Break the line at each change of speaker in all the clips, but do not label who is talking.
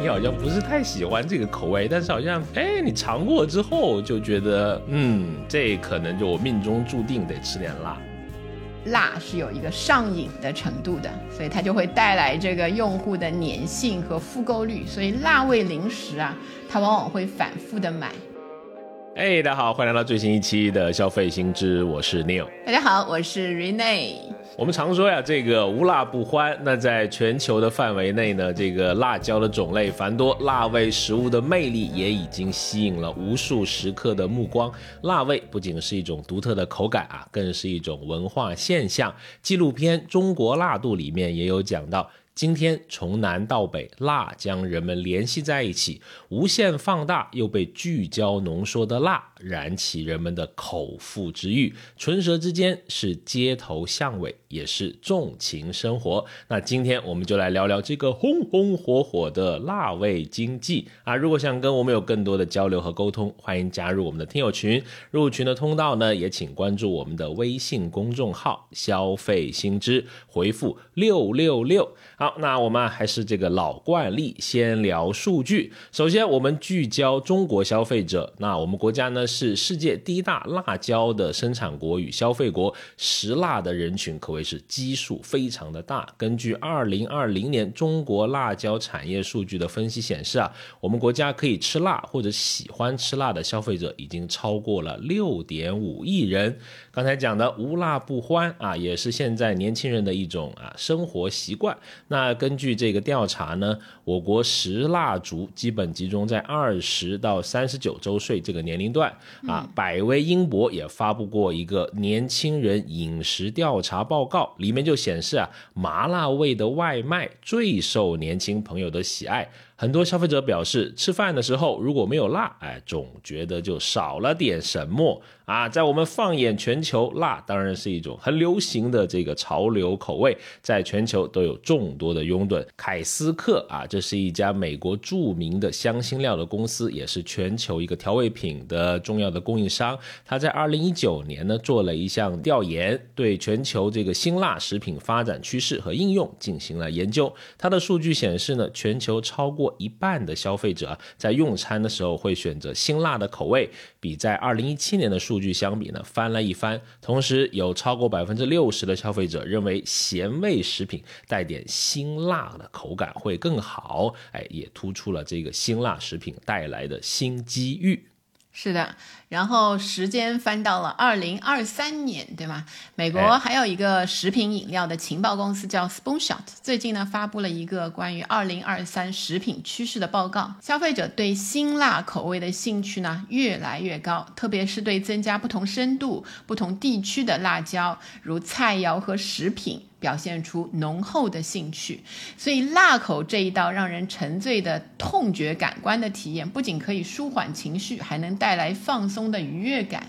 你好像不是太喜欢这个口味，但是好像哎，你尝过之后就觉得，嗯，这可能就我命中注定得吃点辣。
辣是有一个上瘾的程度的，所以它就会带来这个用户的粘性和复购率，所以辣味零食啊，它往往会反复的买。
哎，大家好，欢迎来到最新一期的消费新知，我是 Neil。
大家好，我是 Rene。
我们常说呀，这个无辣不欢。那在全球的范围内呢，这个辣椒的种类繁多，辣味食物的魅力也已经吸引了无数食客的目光。辣味不仅是一种独特的口感啊，更是一种文化现象。纪录片《中国辣度》里面也有讲到。今天从南到北，辣将人们联系在一起，无限放大又被聚焦浓缩的辣，燃起人们的口腹之欲。唇舌之间是街头巷尾，也是纵情生活。那今天我们就来聊聊这个红红火火的辣味经济啊！如果想跟我们有更多的交流和沟通，欢迎加入我们的听友群。入群的通道呢，也请关注我们的微信公众号“消费新知”，回复六六六。好，那我们还是这个老惯例，先聊数据。首先，我们聚焦中国消费者。那我们国家呢是世界第一大辣椒的生产国与消费国，食辣的人群可谓是基数非常的大。根据二零二零年中国辣椒产业数据的分析显示啊，我们国家可以吃辣或者喜欢吃辣的消费者已经超过了六点五亿人。刚才讲的无辣不欢啊，也是现在年轻人的一种啊生活习惯。那根据这个调查呢，我国食蜡族基本集中在二十到三十九周岁这个年龄段啊。百威英博也发布过一个年轻人饮食调查报告，里面就显示啊，麻辣味的外卖最受年轻朋友的喜爱。很多消费者表示，吃饭的时候如果没有辣，哎，总觉得就少了点什么啊。在我们放眼全球，辣当然是一种很流行的这个潮流口味，在全球都有众多的拥趸。凯斯克啊，这是一家美国著名的香辛料的公司，也是全球一个调味品的重要的供应商。他在二零一九年呢做了一项调研，对全球这个辛辣食品发展趋势和应用进行了研究。他的数据显示呢，全球超过一半的消费者在用餐的时候会选择辛辣的口味，比在二零一七年的数据相比呢翻了一番。同时，有超过百分之六十的消费者认为咸味食品带点辛辣的口感会更好。哎，也突出了这个辛辣食品带来的新机遇。
是的，然后时间翻到了二零二三年，对吗？美国还有一个食品饮料的情报公司叫 Spoonshot，最近呢发布了一个关于二零二三食品趋势的报告。消费者对辛辣口味的兴趣呢越来越高，特别是对增加不同深度、不同地区的辣椒，如菜肴和食品。表现出浓厚的兴趣，所以辣口这一道让人沉醉的痛觉感官的体验，不仅可以舒缓情绪，还能带来放松的愉悦感。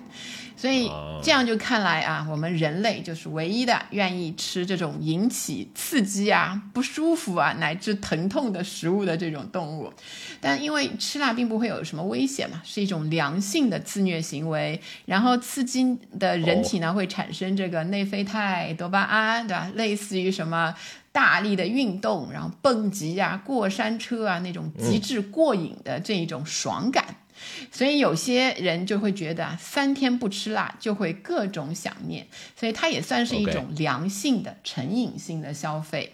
所以这样就看来啊，我们人类就是唯一的愿意吃这种引起刺激啊、不舒服啊乃至疼痛的食物的这种动物。但因为吃辣并不会有什么危险嘛，是一种良性的自虐行为。然后刺激的人体呢会产生这个内啡肽、多巴胺，对吧？类似于什么大力的运动，然后蹦极啊、过山车啊那种极致过瘾的这一种爽感。所以有些人就会觉得啊，三天不吃辣就会各种想念，所以它也算是一种良性的成瘾性的消费。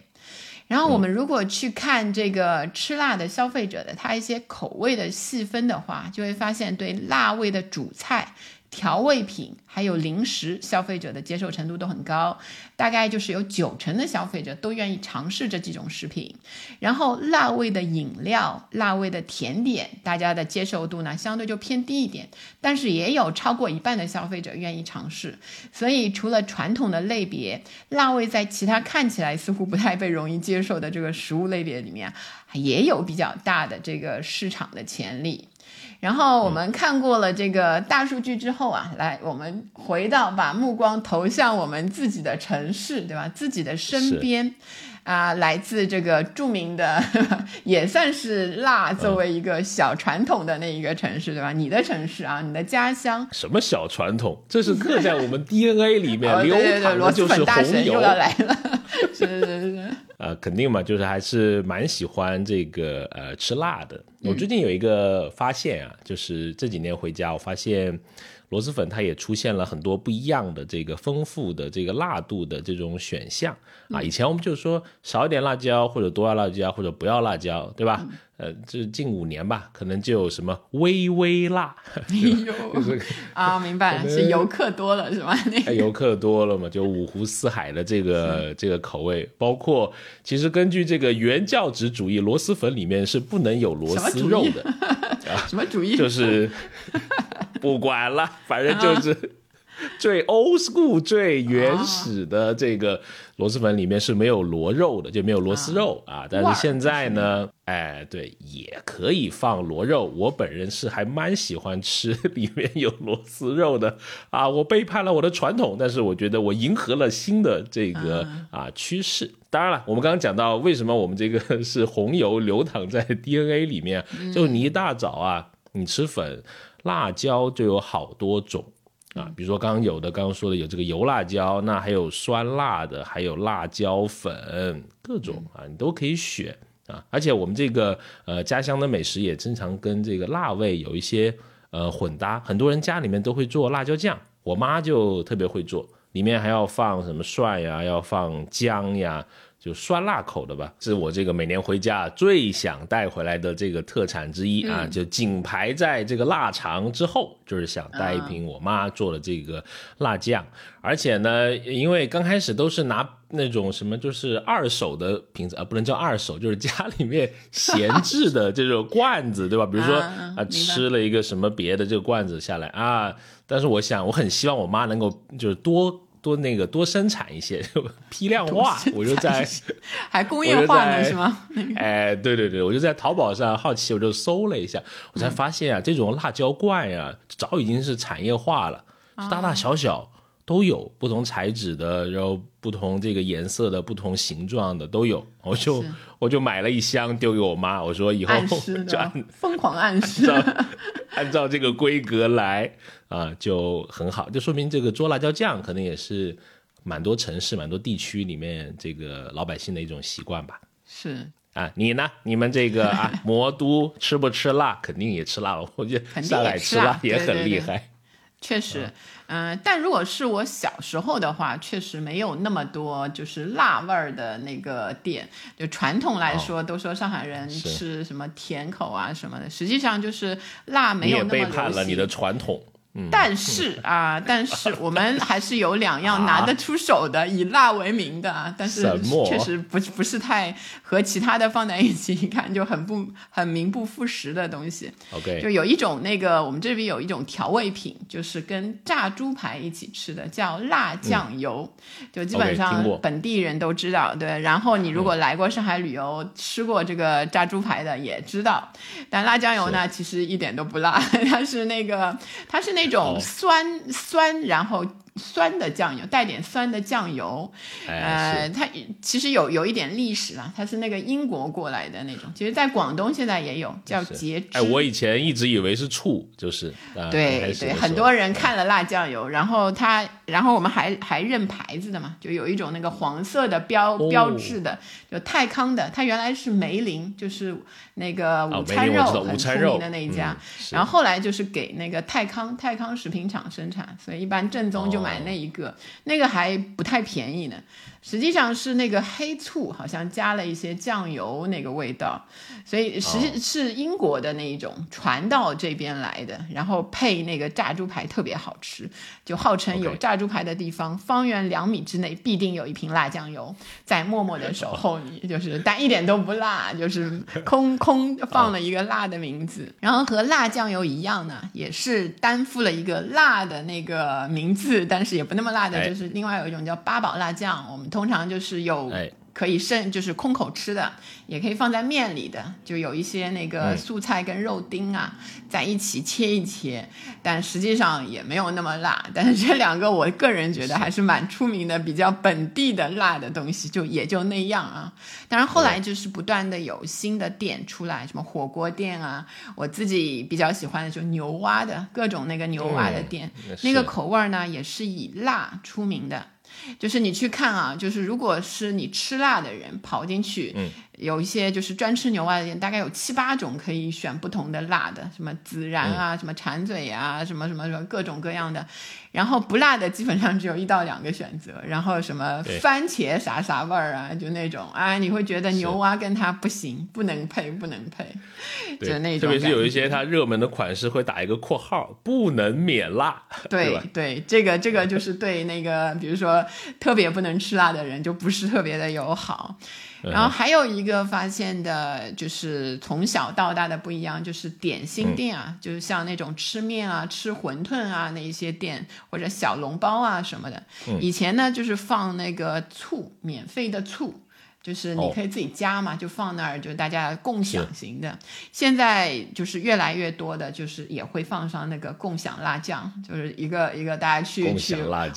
然后我们如果去看这个吃辣的消费者的他一些口味的细分的话，就会发现对辣味的主菜。调味品还有零食，消费者的接受程度都很高，大概就是有九成的消费者都愿意尝试这几种食品。然后辣味的饮料、辣味的甜点，大家的接受度呢相对就偏低一点，但是也有超过一半的消费者愿意尝试。所以除了传统的类别，辣味在其他看起来似乎不太被容易接受的这个食物类别里面，也有比较大的这个市场的潜力。然后我们看过了这个大数据之后啊，来，我们回到把目光投向我们自己的城市，对吧？自己的身边，啊，来自这个著名的，也算是辣作为一个小传统的那一个城市，对吧？你的城市啊，你的家乡。
什么小传统？这是刻在我们 DNA 里面流
淌
的就是红油。
又要来了，是 是是。
呃，肯定嘛，就是还是蛮喜欢这个呃吃辣的。我最近有一个发现啊，就是这几年回家，我发现。螺蛳粉它也出现了很多不一样的这个丰富的这个辣度的这种选项。啊，以前我们就说少一点辣椒或者多要辣椒或者不要辣椒，对吧？呃，这近五年吧，可能就有什么微微辣，
就是 啊，明白了，是游客多了是吧？那
游客多了嘛，就五湖四海的这个这个口味，包括其实根据这个原教旨主义，螺蛳粉里面是不能有螺蛳肉的。
啊，什么主义？
就是。不管了，反正就是 最 old school、最原始的这个螺蛳粉里面是没有螺肉的，就没有螺丝肉啊。但是现在呢，哎，对，也可以放螺肉。我本人是还蛮喜欢吃 里面有螺丝肉的啊。我背叛了我的传统，但是我觉得我迎合了新的这个啊趋势。当然了，我们刚刚讲到为什么我们这个 是红油流淌在 DNA 里面，就你一大早啊，你吃粉。辣椒就有好多种啊，比如说刚刚有的，刚刚说的有这个油辣椒，那还有酸辣的，还有辣椒粉，各种啊，你都可以选啊。而且我们这个呃家乡的美食也经常跟这个辣味有一些呃混搭，很多人家里面都会做辣椒酱，我妈就特别会做，里面还要放什么蒜呀，要放姜呀。就酸辣口的吧，是我这个每年回家最想带回来的这个特产之一啊，就仅排在这个腊肠之后，就是想带一瓶我妈做的这个辣酱。而且呢，因为刚开始都是拿那种什么，就是二手的瓶子啊，不能叫二手，就是家里面闲置的 这种罐子，对吧？比如说啊，吃了一个什么别的这个罐子下来啊，但是我想，我很希望我妈能够就是多。多那个多生产一些 批量化，我就在
还工业化呢是吗？
哎，对对对，我就在淘宝上好奇，我就搜了一下，我才发现啊，这种辣椒罐呀，早已经是产业化了，大大小小都有，不同材质的，然后不同这个颜色的、不同形状的都有，我就我就买了一箱丢给我妈，我说以后
就按疯狂暗示，
按照这个规格来。啊，就很好，就说明这个做辣椒酱可能也是蛮多城市、蛮多地区里面这个老百姓的一种习惯吧。
是
啊，你呢？你们这个啊，魔都吃不吃辣？肯定也吃辣了。我觉得上海吃辣也很厉害。
确实，嗯，但如果是我小时候的话，确实没有那么多就是辣味儿的那个店。就传统来说，都说上海人吃什么甜口啊什么的，实际上就是辣没有那么
流行。背叛了你的传统。
但是啊，但是我们还是有两样拿得出手的，以辣为名的，但是确实不不是太和其他的放在一起一看就很不很名不副实的东西。
OK，
就有一种那个我们这边有一种调味品，就是跟炸猪排一起吃的，叫辣酱油，就基本上本地人都知道。对，然后你如果来过上海旅游，吃过这个炸猪排的也知道。但辣酱油呢，其实一点都不辣，它是那个它是那。一种酸酸，然后。酸的酱油带点酸的酱油，呃，它其实有有一点历史了，它是那个英国过来的那种，其实在广东现在也有叫节
哎，我以前一直以为是醋，就是
对对，很多人看了辣酱油，然后它，然后我们还还认牌子的嘛，就有一种那个黄色的标标志的，就泰康的，它原来是梅林，就是那个午餐肉很出名的那一家，然后后来就是给那个泰康泰康食品厂生产，所以一般正宗就。买那一个，那个还不太便宜呢。实际上是那个黑醋，好像加了一些酱油那个味道，所以实际是英国的那一种传到这边来的，然后配那个炸猪排特别好吃，就号称有炸猪排的地方，方圆两米之内必定有一瓶辣酱油在默默的守候你，就是但一点都不辣，就是空 空放了一个辣的名字，然后和辣酱油一样呢，也是担负了一个辣的那个名字，但是也不那么辣的，就是另外有一种叫八宝辣酱，我们。通常就是有可以剩，就是空口吃的，也可以放在面里的，就有一些那个素菜跟肉丁啊在一起切一切，但实际上也没有那么辣。但是这两个我个人觉得还是蛮出名的，比较本地的辣的东西，就也就那样啊。当然后来就是不断的有新的店出来，什么火锅店啊，我自己比较喜欢的就牛蛙的各种那个牛蛙的店，那个口味呢也是以辣出名的。就是你去看啊，就是如果是你吃辣的人跑进去，
嗯，
有一些就是专吃牛蛙的店，大概有七八种可以选不同的辣的，什么孜然啊，什么馋嘴啊，什么什么什么各种各样的。然后不辣的基本上只有一到两个选择，然后什么番茄啥啥味儿啊，就那种啊，你会觉得牛蛙跟它不行，不能配，不能配，就那
种。特别是有一些它热门的款式会打一个括号，不能免辣。
对对，这个这个就是对那个，比如说特别不能吃辣的人，就不是特别的友好。然后还有一个发现的，就是从小到大的不一样，就是点心店啊，就是像那种吃面啊、吃馄饨啊那一些店，或者小笼包啊什么的。以前呢，就是放那个醋，免费的醋，就是你可以自己加嘛，就放那儿，就大家共享型的。现在就是越来越多的，就是也会放上那个共享辣酱，就是一个一个大家去去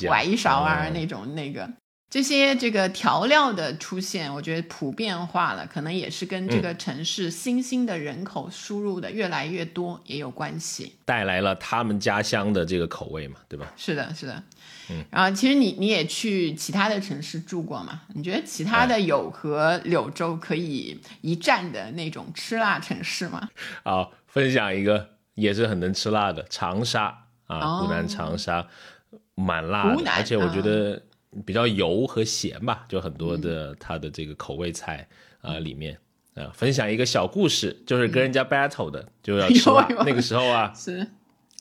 崴一勺啊那种那个。这些这个调料的出现，我觉得普遍化了，可能也是跟这个城市新兴的人口输入的越来越多也有关系，
带来了他们家乡的这个口味嘛，对吧？
是的，是的。嗯，然后其实你你也去其他的城市住过嘛？你觉得其他的有和柳州可以一战的那种吃辣城市吗？
好，分享一个也是很能吃辣的长沙啊，湖南长沙，蛮辣的，而且我觉得。比较油和咸吧，就很多的它的这个口味菜啊里面啊，分享一个小故事，就是跟人家 battle 的，就要吃辣。那个时候啊，
是，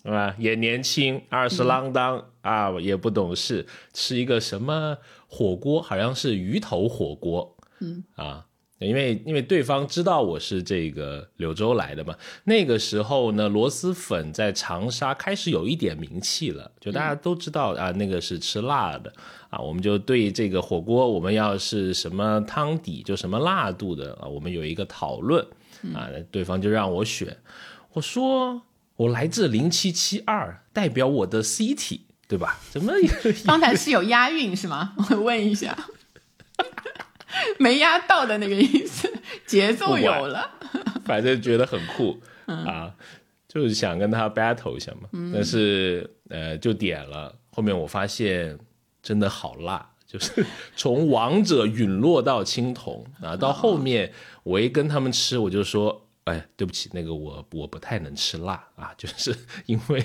是吧？也年轻，二十啷当啊，也不懂事，吃一个什么火锅，好像是鱼头火锅，
嗯
啊。因为因为对方知道我是这个柳州来的嘛，那个时候呢，螺蛳粉在长沙开始有一点名气了，就大家都知道啊，那个是吃辣的啊，我们就对这个火锅，我们要是什么汤底就什么辣度的啊，我们有一个讨论啊，对方就让我选，我说我来自零七七二，代表我的 city，对吧？怎么？
刚 才是有押韵是吗？我问一下。没押到的那个意思，节奏有了，
反正觉得很酷啊，就是想跟他 battle 一下嘛。但是呃，就点了，后面我发现真的好辣，就是从王者陨落到青铜啊。到后面我一跟他们吃，我就说，哎，对不起，那个我我不太能吃辣啊，就是因为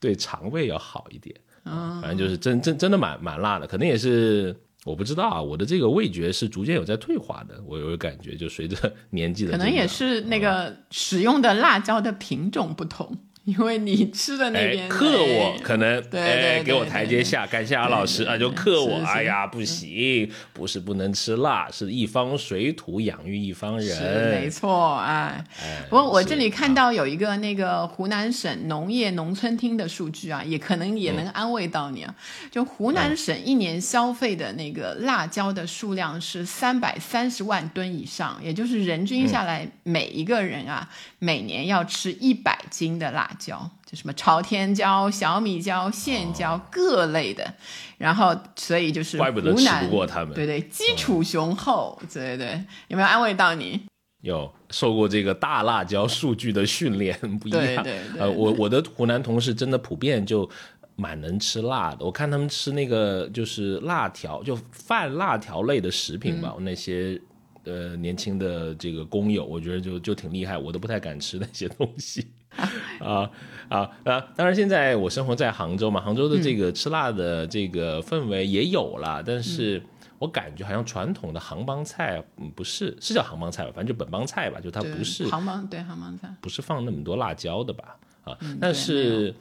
对肠胃要好一点啊。反正就是真真真的蛮蛮辣的，可能也是。我不知道啊，我的这个味觉是逐渐有在退化的，我有感觉，就随着年纪的，
可能也是那个使用的辣椒的品种不同。因为你吃的那边
克我，可能哎给我台阶下，感谢阿老师啊，就克我，哎呀不行，不是不能吃辣，是一方水土养育一方人，
是没错哎。不过我这里看到有一个那个湖南省农业农村厅的数据啊，也可能也能安慰到你啊。就湖南省一年消费的那个辣椒的数量是三百三十万吨以上，也就是人均下来每一个人啊，每年要吃一百斤的辣。椒就什么朝天椒、小米椒、线椒各类的，然后所以就是
怪不得吃不过他们，
对对，基础雄厚，对对对，有没有安慰到你？
有受过这个大辣椒数据的训练，不一样。对呃，我我的湖南同事真的普遍就蛮能吃辣的，我看他们吃那个就是辣条，就泛辣条类的食品吧，那些呃年轻的这个工友，我觉得就就挺厉害，我都不太敢吃那些东西。啊啊啊！当然，现在我生活在杭州嘛，杭州的这个吃辣的这个氛围也有了，但是我感觉好像传统的杭帮菜，嗯，不是是叫杭帮菜吧，反正就本帮菜吧，就它不是
杭帮对杭帮菜，
不是放那么多辣椒的吧？啊，但是。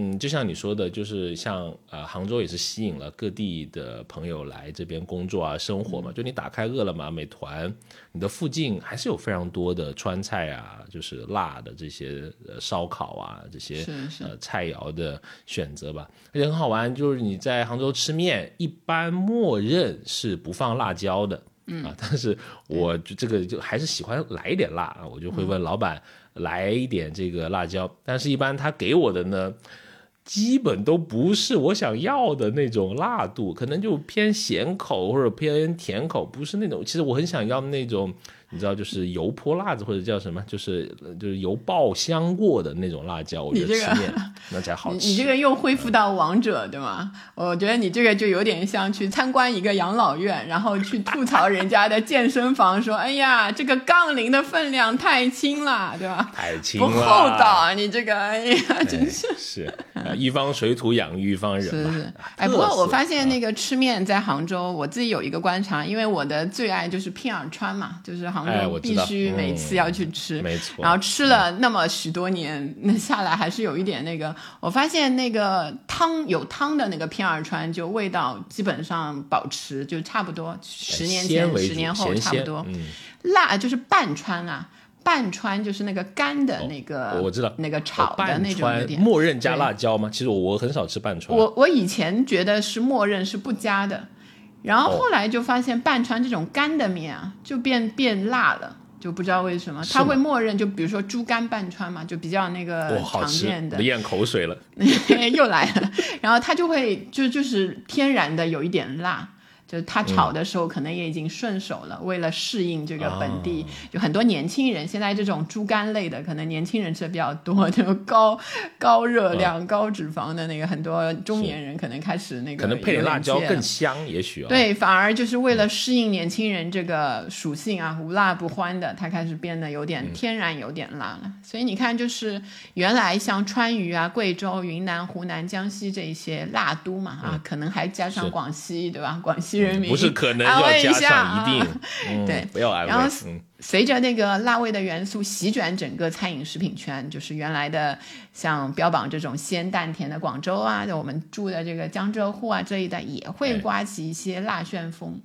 嗯，就像你说的，就是像呃，杭州也是吸引了各地的朋友来这边工作啊、生活嘛。就你打开饿了么、美团，你的附近还是有非常多的川菜啊，就是辣的这些呃烧烤啊这些呃菜肴的选择吧。而且很好玩，就是你在杭州吃面，一般默认是不放辣椒的，嗯啊，但是我就这个就还是喜欢来一点辣啊，我就会问老板来一点这个辣椒，但是一般他给我的呢。基本都不是我想要的那种辣度，可能就偏咸口或者偏甜口，不是那种。其实我很想要那种你知道，就是油泼辣子或者叫什么，就是就是油爆香过的那种辣椒，我觉得吃面那才好吃。
你这个又恢复到王者对吗？我觉得你这个就有点像去参观一个养老院，然后去吐槽人家的健身房，说：“哎呀，这个杠铃的分量太轻了，对吧？
太轻
不厚道，你这个哎呀，真是
是一方水土养育一方人
嘛。是是。哎，不过我发现那个吃面在杭州，我自己有一个观察，因为我的最爱就是片儿川嘛，就是杭州必须每次要去吃，
没错。
然后吃了那么许多年，那下来还是有一点那个。我发现那个汤有汤的那个片儿川，就味道基本上保持就差不多，十年前、十年后差不多。辣就是半川啊。半川就是那个干的那个，
我知道
那个炒的那种
默认加辣椒吗？其实我我很少吃半川。
我我以前觉得是默认是不加的，然后后来就发现半川这种干的面啊，就变变辣了，就不知道为什么。它会默认就比如说猪肝半川嘛，就比较那个常见的。
咽口水了，
又来了。然后它就会就就是天然的有一点辣。就是他炒的时候，可能也已经顺手了。为了适应这个本地，就很多年轻人现在这种猪肝类的，可能年轻人吃的比较多，就高高热量、高脂肪的那个，很多中年人可能开始那个。
可能配辣椒更香，也许。
对，反而就是为了适应年轻人这个属性啊，无辣不欢的，他开始变得有点天然，有点辣了。所以你看，就是原来像川渝啊、贵州、云南、湖南、江西这一些辣都嘛，啊，可能还加上广西，对吧？广西。
不是可能要加上一
定，对，
不要安慰。
然后随着那个辣味的元素席卷整个餐饮食品圈，就是原来的像标榜这种鲜淡甜的广州啊，我们住的这个江浙沪啊这一带也会刮起一些辣旋风。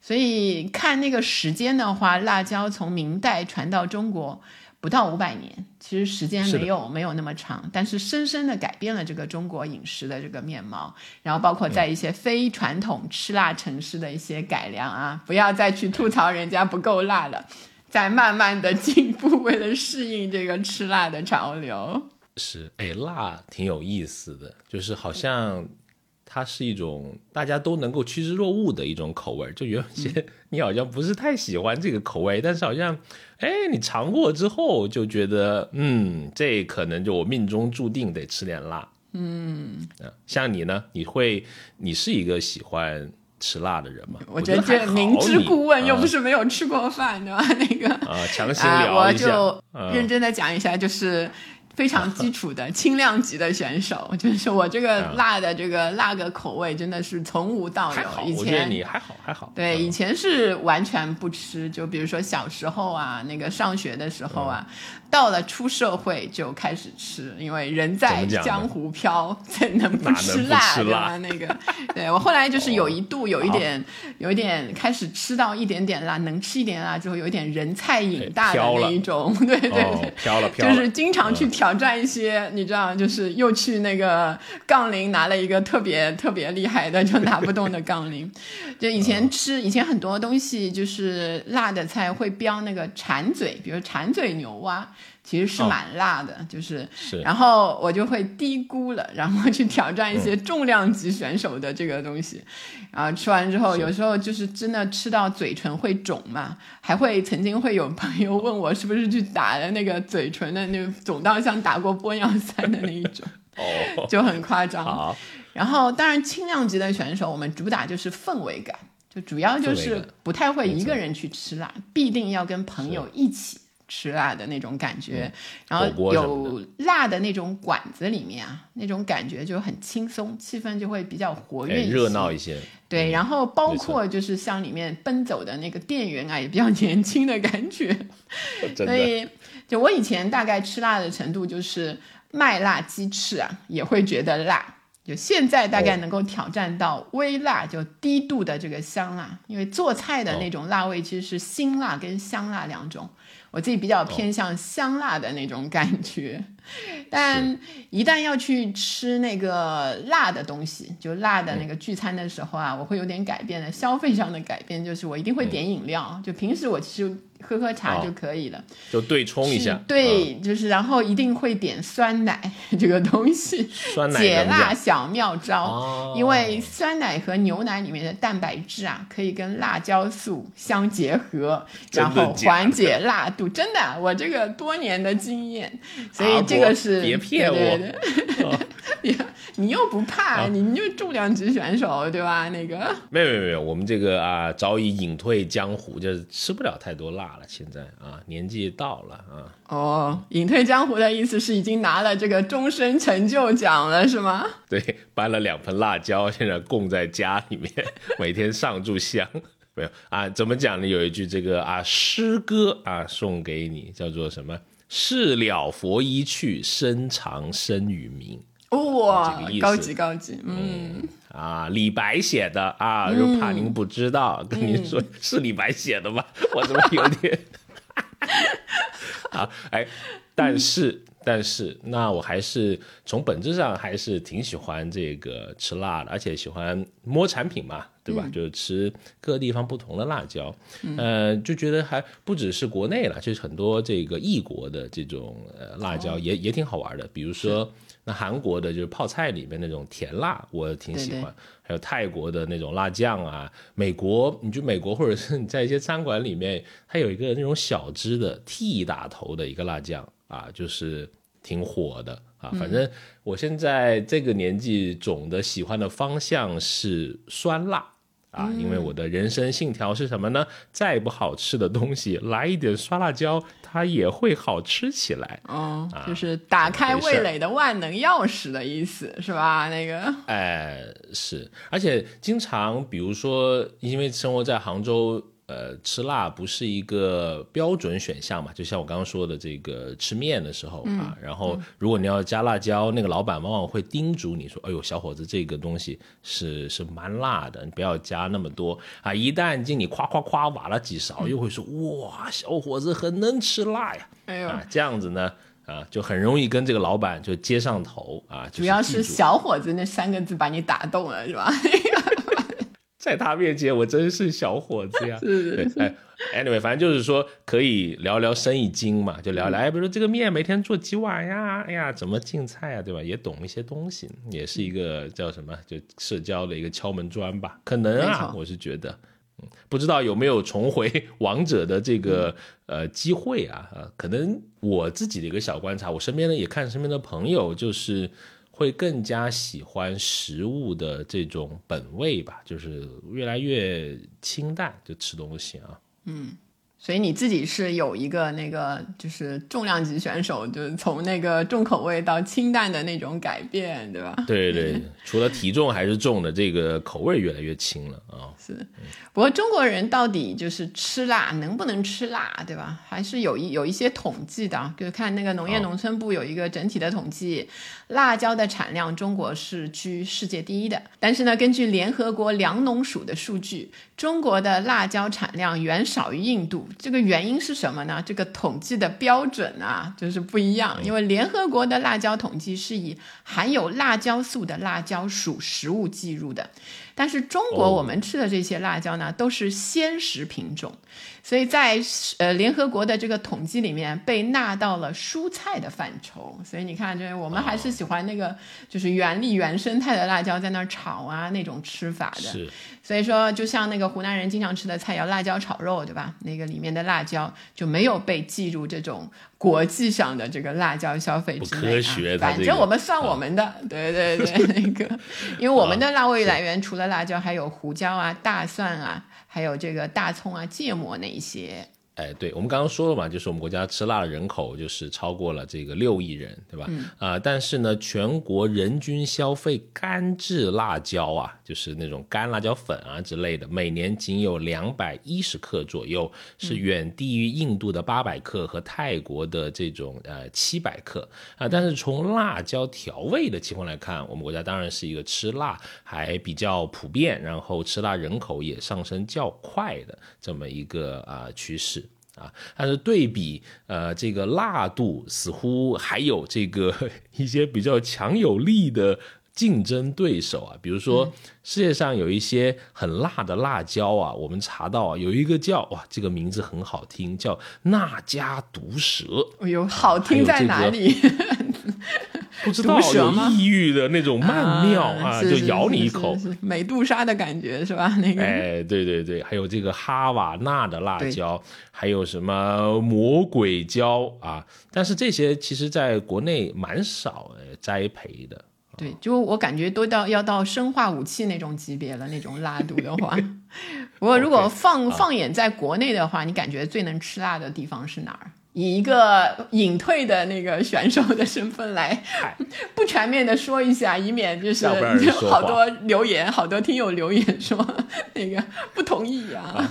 所以看那个时间的话，辣椒从明代传到中国。不到五百年，其实时间没有没有那么长，但是深深的改变了这个中国饮食的这个面貌。然后包括在一些非传统吃辣城市的一些改良啊，不要再去吐槽人家不够辣了，在慢慢的进步，为了适应这个吃辣的潮流。
是，哎，辣挺有意思的，就是好像。它是一种大家都能够趋之若鹜的一种口味，就有些你好像不是太喜欢这个口味，但是好像，哎，你尝过之后就觉得，嗯，这可能就我命中注定得吃点辣。
嗯，
像你呢，你会，你是一个喜欢吃辣的人吗？
我觉得这明知故问，又不是没有吃过饭，对吧？那个
啊，强行聊
一下，我就认真的讲一下，就是。非常基础的 轻量级的选手，就是我这个辣的这个辣个口味真的是从无到有。以前
你还好还好。
对，以前是完全不吃，就比如说小时候啊，那个上学的时候啊。到了出社会就开始吃，因为人在江湖飘，怎能不吃辣对吧？那个，对我后来就是有一度有一点，有一点开始吃到一点点辣，能吃一点辣之后，有一点人菜瘾大的那一种，对对对，
飘了飘
了，就是经常去挑战一些，你知道，就是又去那个杠铃拿了一个特别特别厉害的就拿不动的杠铃，就以前吃以前很多东西就是辣的菜会标那个馋嘴，比如馋嘴牛蛙。其实是蛮辣的，就是，然后我就会低估了，然后去挑战一些重量级选手的这个东西，然后吃完之后，有时候就是真的吃到嘴唇会肿嘛，还会曾经会有朋友问我是不是去打了那个嘴唇的那个肿到像打过玻尿酸的那一种，
哦，
就很夸张。然后当然轻量级的选手，我们主打就是氛围感，就主要就是不太会一个人去吃辣，必定要跟朋友一起。吃辣的那种感觉，然后有辣的那种馆子里面啊，那种感觉就很轻松，气氛就会比较活跃、
热闹一些。
对，然后包括就是像里面奔走的那个店员啊，也比较 年轻的感觉。所以，就我以前大概吃辣的程度，就是麦辣鸡翅啊，也会觉得辣。就现在大概能够挑战到微辣，就低度的这个香辣，因为做菜的那种辣味其实是辛辣跟香辣两种。我自己比较偏向香辣的那种感觉，但一旦要去吃那个辣的东西，就辣的那个聚餐的时候啊，我会有点改变的。消费上的改变就是我一定会点饮料，就平时我其实喝喝茶
哦
就可以了。
就对冲一下。
是，对，就是然后一定会点酸奶 这个东西，
酸奶
解辣小妙招。
哦。
因为酸奶和牛奶里面的蛋白质啊，可以跟辣椒素相结合，然后缓解辣度。真的，我这个多年的经验，所以这个是
国别骗我。
对对
哦。
你 你又不怕，
啊
你你就重量级选手对吧？那个。
没有没有没有，我们这个啊早已隐退江湖，就是吃不了太多辣了。现在啊年纪到了啊，
哦，隐退江湖的意思是已经拿了这个终身成就奖了，是吗？
对，搬了两盆辣椒，现在供在家里面，每天上炷香。没有啊，怎么讲呢？有一句这个啊诗歌啊送给你，叫做什么？事了佛衣去，身长身与名。
哇高级高级，嗯，
啊，李白写的啊，就怕您不知道，跟您说是李白写的吧？我怎么有点 啊？哎，但是但是，那我还是从本质上还是挺喜欢这个吃辣的，而且喜欢摸产品嘛，对吧？就是吃各地方不同的辣椒，呃，就觉得还不只是国内了，就是很多这个异国的这种呃辣椒也、也挺好玩的，比如说。那韩国的就是泡菜里面那种甜辣，我挺喜欢。
对对
还有泰国的那种辣酱啊，美国，你去美国或者是你在一些餐馆里面，它有一个那种小支的 T 打头的一个辣酱啊，就是挺火的啊。反正我现在这个年纪，总的喜欢的方向是酸辣。啊，因为我的人生信条是什么呢？再不好吃的东西，来一点刷辣椒，它也会好吃起来。
哦，
啊
就是打开味蕾的万能钥匙的意思是吧？那个，
哎，是，而且经常，比如说，因为生活在杭州，呃，吃辣不是一个标准选项嘛，就像我刚刚说的这个吃面的时候啊，然后如果你要加辣椒，那个老板往往会叮嘱你说：“哎呦，小伙子，这个东西是是蛮辣的，你不要加那么多啊。”一旦经你夸夸夸挖了几勺，又会说：“哇，小伙子很能吃辣呀。”
哎呦，
啊，这样子呢，啊，就很容易跟这个老板就接上头啊，就
主要是小伙子那三个字把你打动了是吧？
在他面前，我真是小伙子呀。
是
对，哎，anyway，反正就是说可以聊聊生意经嘛，就聊聊，哎，比如说这个面每天做几碗呀，哎呀，怎么进菜呀，对吧？也懂一些东西，也是一个叫什么，就社交的一个敲门砖吧。可能啊，我是觉得，嗯，不知道有没有重回 王者的这个呃机会啊？啊，可能我自己的一个小观察，我身边呢也看身边的朋友，就是。会更加喜欢食物的这种本味吧，就是越来越清淡，就吃东西啊。
嗯所以你自己是有一个那个就是重量级选手，就是从那个重口味到清淡的那种改变，对吧？
对对对，除了体重还是重的，这个口味越来越轻了啊。
是，不过中国人到底就是吃辣能不能吃辣，对吧？还是有一有一些统计的啊，就是看那个农业农村部有一个整体的统计，辣椒的产量中国是居世界第一的。但是呢，根据联合国粮农署的数据，中国的辣椒产量远少于印度。这个原因是什么呢？这个统计的标准啊，就是不一样。因为联合国的辣椒统计是以含有辣椒素的辣椒属食物计入的。但是中国
哦。
我们吃的这些辣椒呢，都是鲜食品种，所以在呃联合国的这个统计里面被纳到了蔬菜的范畴。所以你看，就是我们还是喜欢那个就是原力原生态的辣椒在那儿炒啊那种吃法的。
是，
所以说，就像那个湖南人经常吃的菜肴辣椒炒肉，对吧？那个里面的辣椒就没有被计入这种国际上的这个辣椒消费之
不
内、啊。
科学它
反
这个
正我们算我们的，对对对，那个，因为我们的辣味来源除了辣椒，还有胡椒啊、大蒜啊，还有这个大葱啊、芥末那一些。
哎，对，我们刚刚说了嘛，就是我们国家吃辣的人口就是超过了这个六亿人，对吧？啊、但是呢，全国人均消费干制辣椒啊，就是那种干辣椒粉啊之类的，每年仅有两百一十克左右，是远低于印度的八百克和泰国的这种呃七百克啊、但是从辣椒调味的情况来看，我们国家当然是一个吃辣还比较普遍，然后吃辣人口也上升较快的这么一个啊、趋势。啊，但是对比呃这个辣度，似乎还有这个 一些比较强有力的竞争对手啊，比如说世界上有一些很辣的辣椒啊，我们查到啊，有一个叫哇，这个名字很好听，叫那加毒蛇。
哎呦，好听在哪里？
不知道有抑郁的那种曼妙啊，就咬你一口，
美杜莎的感觉是吧？那个
哎，对对对，还有这个哈瓦那的辣椒，还有什么魔鬼椒啊？但是这些其实在国内蛮少栽培的。
对，就我感觉都到要到生化武器那种级别了，那种辣度的话。不过如果放放眼在国内的话，你感觉最能吃辣的地方是哪儿？以一个隐退的那个选手的身份来 不全面的说一下，以免就是好多留言，好多听友留言说那个不同意啊。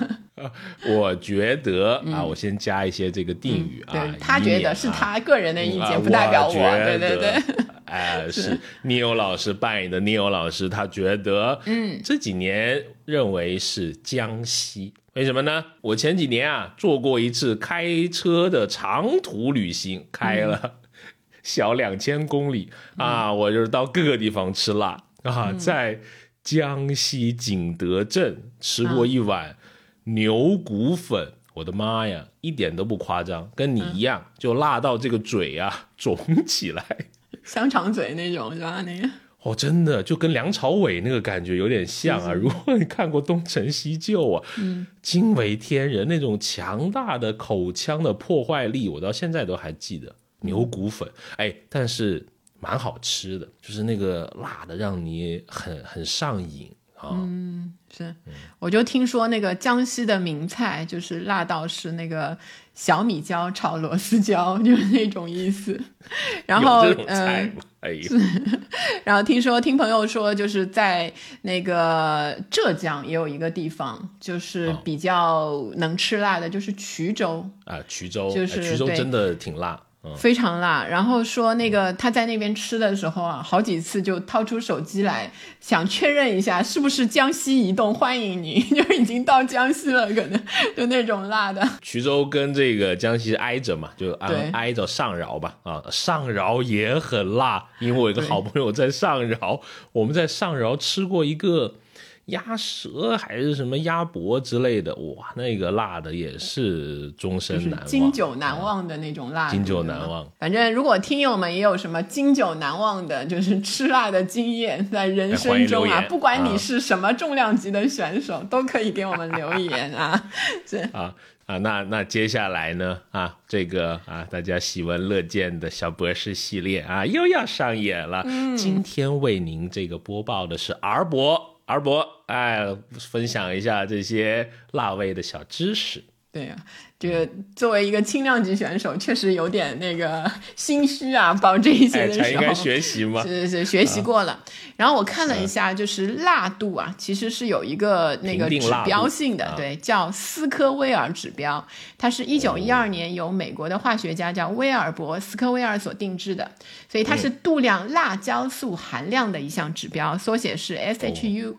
我觉得啊，我先加一些这个定语啊，
他觉得是他个人的意见，不代表我。对对对。
哎，是 Neil 老师扮演的 Neil 老师，他觉得，嗯，这几年认为是江西，为什么呢？我前几年啊做过一次开车的长途旅行，开了 小两千公里。啊，我就是到各个地方吃辣。啊，在江西景德镇吃过一碗牛骨粉，我的妈呀，一点都不夸张，跟你一样，就辣到这个嘴啊肿起来。
香肠嘴那种是吧？那个
哦，真的就跟梁朝伟那个感觉有点像啊。如果你看过《东成西就》啊，嗯，惊为天人那种强大的口腔的破坏力，我到现在都还记得。牛骨粉，哎，但是蛮好吃的，就是那个辣的让你很很上瘾。
嗯，是，我就听说那个江西的名菜就是辣到是那个小米椒炒螺丝椒，就是那种意思。然后，
嗯，
然后听说听朋友说，就是在那个浙江也有一个地方，就是比较能吃辣的，就是衢州。
啊，衢州，
就是
衢州真的挺辣。
非常辣，然后说那个他在那边吃的时候啊，好几次就掏出手机来想确认一下是不是江西移动欢迎你，就已经到江西了，可能就那种辣的。
衢州跟这个江西挨着嘛，就挨挨着上饶吧，啊，上饶也很辣，因为我有个好朋友在上饶，我们在上饶吃过一个。鸭舌还是什么鸭脖之类的，哇，那个辣的也是终身难忘、
经久难忘的那种辣。
经久难忘。
反正如果听友们也有什么经久难忘的，就是吃辣的经验，在人生中啊，不管你是什么重量级的选手，都可以给我们留言啊。
这啊啊，那那接下来呢啊，这个啊，大家喜闻乐见的小博士系列啊，又要上演了。今天为您这个播报的是儿博。二博，哎，分享一下这些辣味的小知识。
对呀，这个作为一个轻量级选手，确实有点那个 心虚啊，报这一些的时候。
应该学习吗？
是是是，学习过了。然后我看了一下，就是辣度啊，其实是有一个那个指标性的，对，叫斯科威尔指标。它是一九一二年由美国的化学家叫威尔伯斯科威尔所定制的，所以它是度量辣椒素含量的一项指标，缩写是 SHU。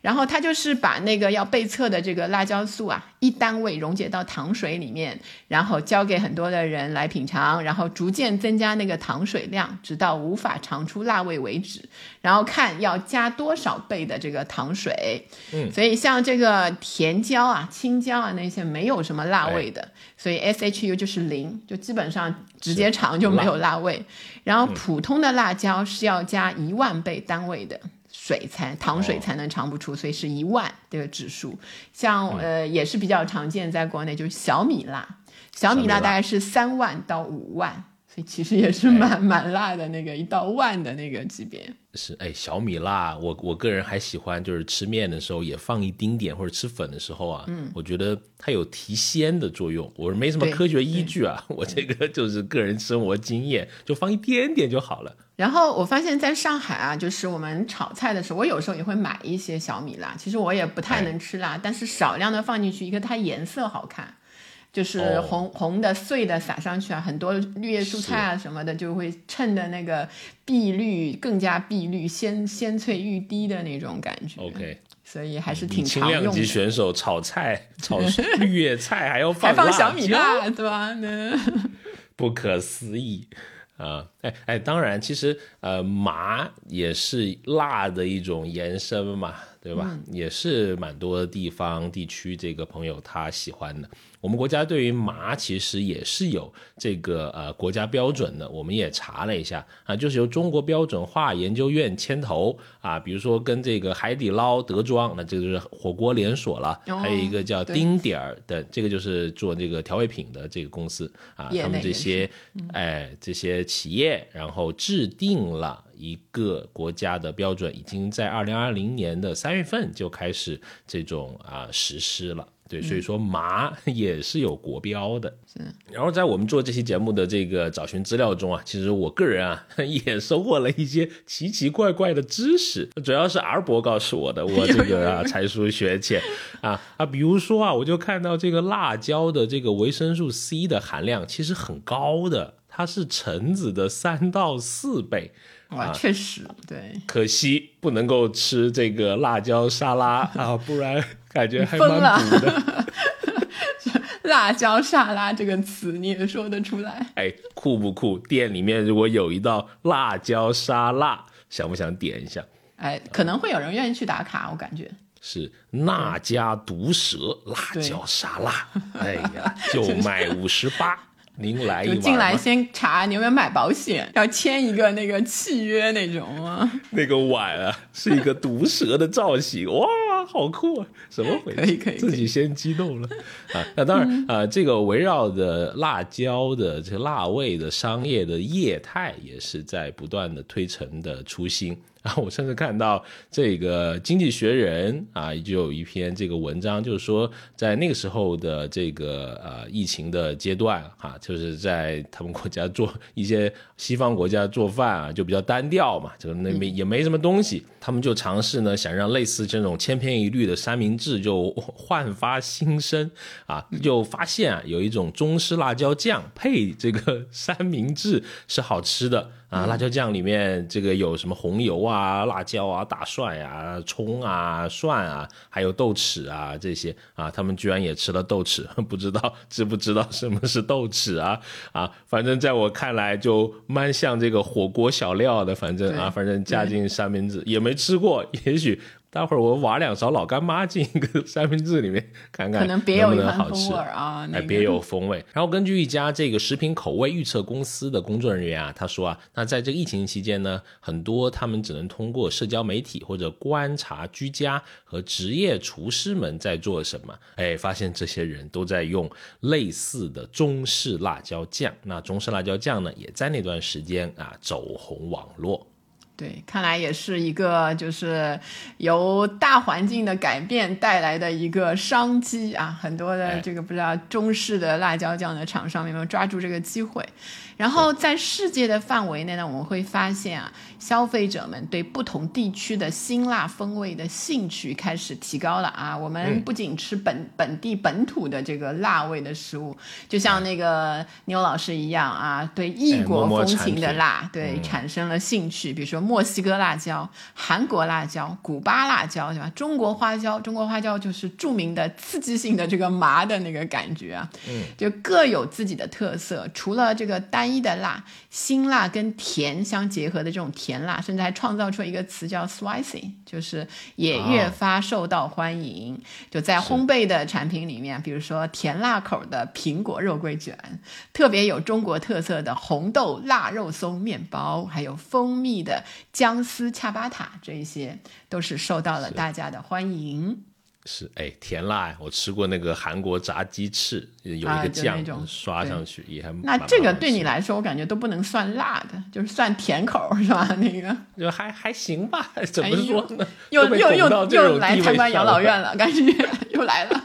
然后他就是把那个要被测的这个辣椒素啊，一单位溶解到糖水里面，然后交给很多的人来品尝，然后逐渐增加那个糖水量，直到无法尝出辣味为止。然后看要加多少倍的这个糖水。嗯，所以像这个甜椒啊、青椒啊那些没有什么辣味的，所以 SHU 就是零，就基本上直接尝就没有辣味。然后普通的辣椒是要加一万倍单位的。水才糖水才能尝不出，所以是一万这个指数。像呃也是比较常见，在国内就是小米辣，小米辣大概是三万到五万，所以其实也是蛮 蛮辣的那个一到万的那个级别。
是哎，小米辣，我我个人还喜欢，就是吃面的时候也放一丁点，或者吃粉的时候啊，嗯，我觉得它有提鲜的作用。我是没什么科学依据啊，我这个就是个人生活经验，就放一点点就好了。
然后我发现在上海啊，就是我们炒菜的时候，我有时候也会买一些小米辣。其实我也不太能吃辣，但是少量的放进去，一个它颜色好看。就是红红的碎的撒上去啊，很多绿叶蔬菜啊什么的就会衬的那个碧绿更加碧绿鲜鲜翠欲滴的那种感觉。
OK，
所以还是挺常用
的。轻量级选手炒菜炒绿叶菜还要
放
放
小米辣，对吧？
不可思议啊，哎哎，当然，其实呃，麻也是辣的一种延伸嘛，对吧？也是蛮多地方地区这个朋友他喜欢的。我们国家对于麻其实也是有这个呃国家标准的，我们也查了一下啊，就是由中国标准化研究院牵头啊，比如说跟这个海底捞、德庄，那这个就是火锅连锁了，还有一个叫丁点儿的，这个就是做这个调味品的这个公司啊，他们这些哎这些企业，然后制定了一个国家的标准，已经在二零二零年的三月份就开始这种啊实施了。对，所以说麻 也是有国标的。是，然后在我们做这期节目的这个找寻资料中啊，其实我个人啊 也收获了一些奇奇怪怪的知识，主要是 R 博告诉我的，我这个啊 才疏学浅啊啊，比如说啊，我就看到这个辣椒的这个维生素 C 的含量其实很高的，它是橙子的三到四倍。
哇，确实对，
可惜不能够吃这个辣椒沙拉 啊，不然感觉还蛮补的。
辣椒沙拉这个词你也说得出来？
哎，酷不酷？店里面如果有一道辣椒沙拉，想不想点一下？
哎，可能会有人愿意去打卡，我感觉
是那家毒舌辣椒沙拉，哎呀，就卖五十八。您来一
进来先查你有没有买保险，要签一个那个契约那种吗？
那个碗啊，是一个毒蛇的造型，哇，好酷啊！什么回事？
可以可以，
自己先激动了啊！那当然 啊，这个围绕着辣椒的这个辣味的商业的业态，也是在不断的推陈的出新。啊，我甚至看到这个《经济学人》啊，就有一篇这个文章，就是说在那个时候的这个呃疫情的阶段啊，就是在他们国家做一些西方国家做饭啊，就比较单调嘛，就那没也没什么东西，他们就尝试呢，想让类似这种千篇一律的三明治就 焕发新生啊，就发现啊，有一种中式辣椒酱配这个三明治是好吃的。啊，辣椒酱里面这个有什么红油啊、辣椒啊、大蒜呀、葱啊、蒜啊，还有豆豉啊这些啊，他们居然也吃了豆豉，不知道知不知道什么是豆豉啊？啊，反正在我看来就蛮像这个火锅小料的，反正啊，反正加进三明治也没吃过，也许。待会儿我挖两勺老干妈进一个 三明治里面看看，
可能别
有一番风
味啊，哎，
别有风味。然后根据一家这个食品口味预测公司的工作人员啊，他说啊，那在这个疫情期间呢，很多他们只能通过社交媒体或者观察居家和职业厨师们在做什么，哎，发现这些人都在用类似的中式辣椒酱。那中式辣椒酱呢，也在那段时间啊走红网络。
对，看来也是一个就是由大环境的改变带来的一个商机啊！很多的这个不知道中式的辣椒酱的厂商有没有抓住这个机会？然后在世界的范围内呢，我们会发现啊。消费者们对不同地区的辛辣风味的兴趣开始提高了啊！我们不仅吃本本地本土的这个辣味的食物，就像那个牛老师一样啊，对异国风情的辣，对产生了兴趣。比如说墨西哥辣椒、韩国辣椒、古巴辣椒，对吧？中国花椒，中国花椒就是著名的刺激性的这个麻的那个感觉啊，嗯，就各有自己的特色。除了这个单一的辣，辛辣跟甜相结合的这种甜。辣，甚至还创造出一个词叫 spicy，就是也越发受到欢迎。就在烘焙的产品里面，比如说甜辣口的苹果肉桂卷，特别有中国特色的红豆腊肉松面包，还有蜂蜜的姜丝恰巴塔，这一些都是受到了大家的欢迎。
是哎，甜辣，我吃过那个韩国炸鸡翅，有一个酱刷上去也还。
那这个对你来说，我感觉都不能算辣的，就是算甜口是吧？那个
就还还行吧，怎么说呢？
又又又又来参观养老院了，感觉 又来了。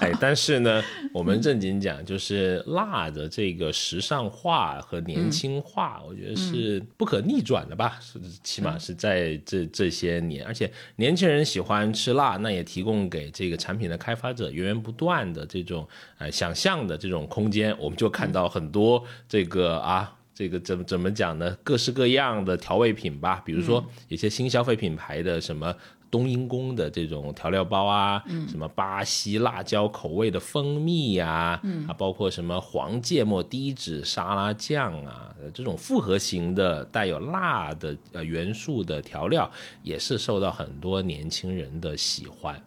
哎，但是呢，我们正经讲，就是辣的这个时尚化和年轻化，我觉得是不可逆转的吧？是，起码是在这这些年，而且年轻人喜欢吃辣，那也提供给这个产品的开发者源源不断的这种呃想象的这种空间。我们就看到很多这个啊，这个怎么怎么讲呢？各式各样的调味品吧，比如说一些新消费品牌的什么。冬阴功的这种调料包啊，什么巴西辣椒口味的蜂蜜呀，啊，包括什么黄芥末低脂沙拉酱啊，这种复合型的带有辣的呃元素的调料，也是受到很多年轻人的喜欢。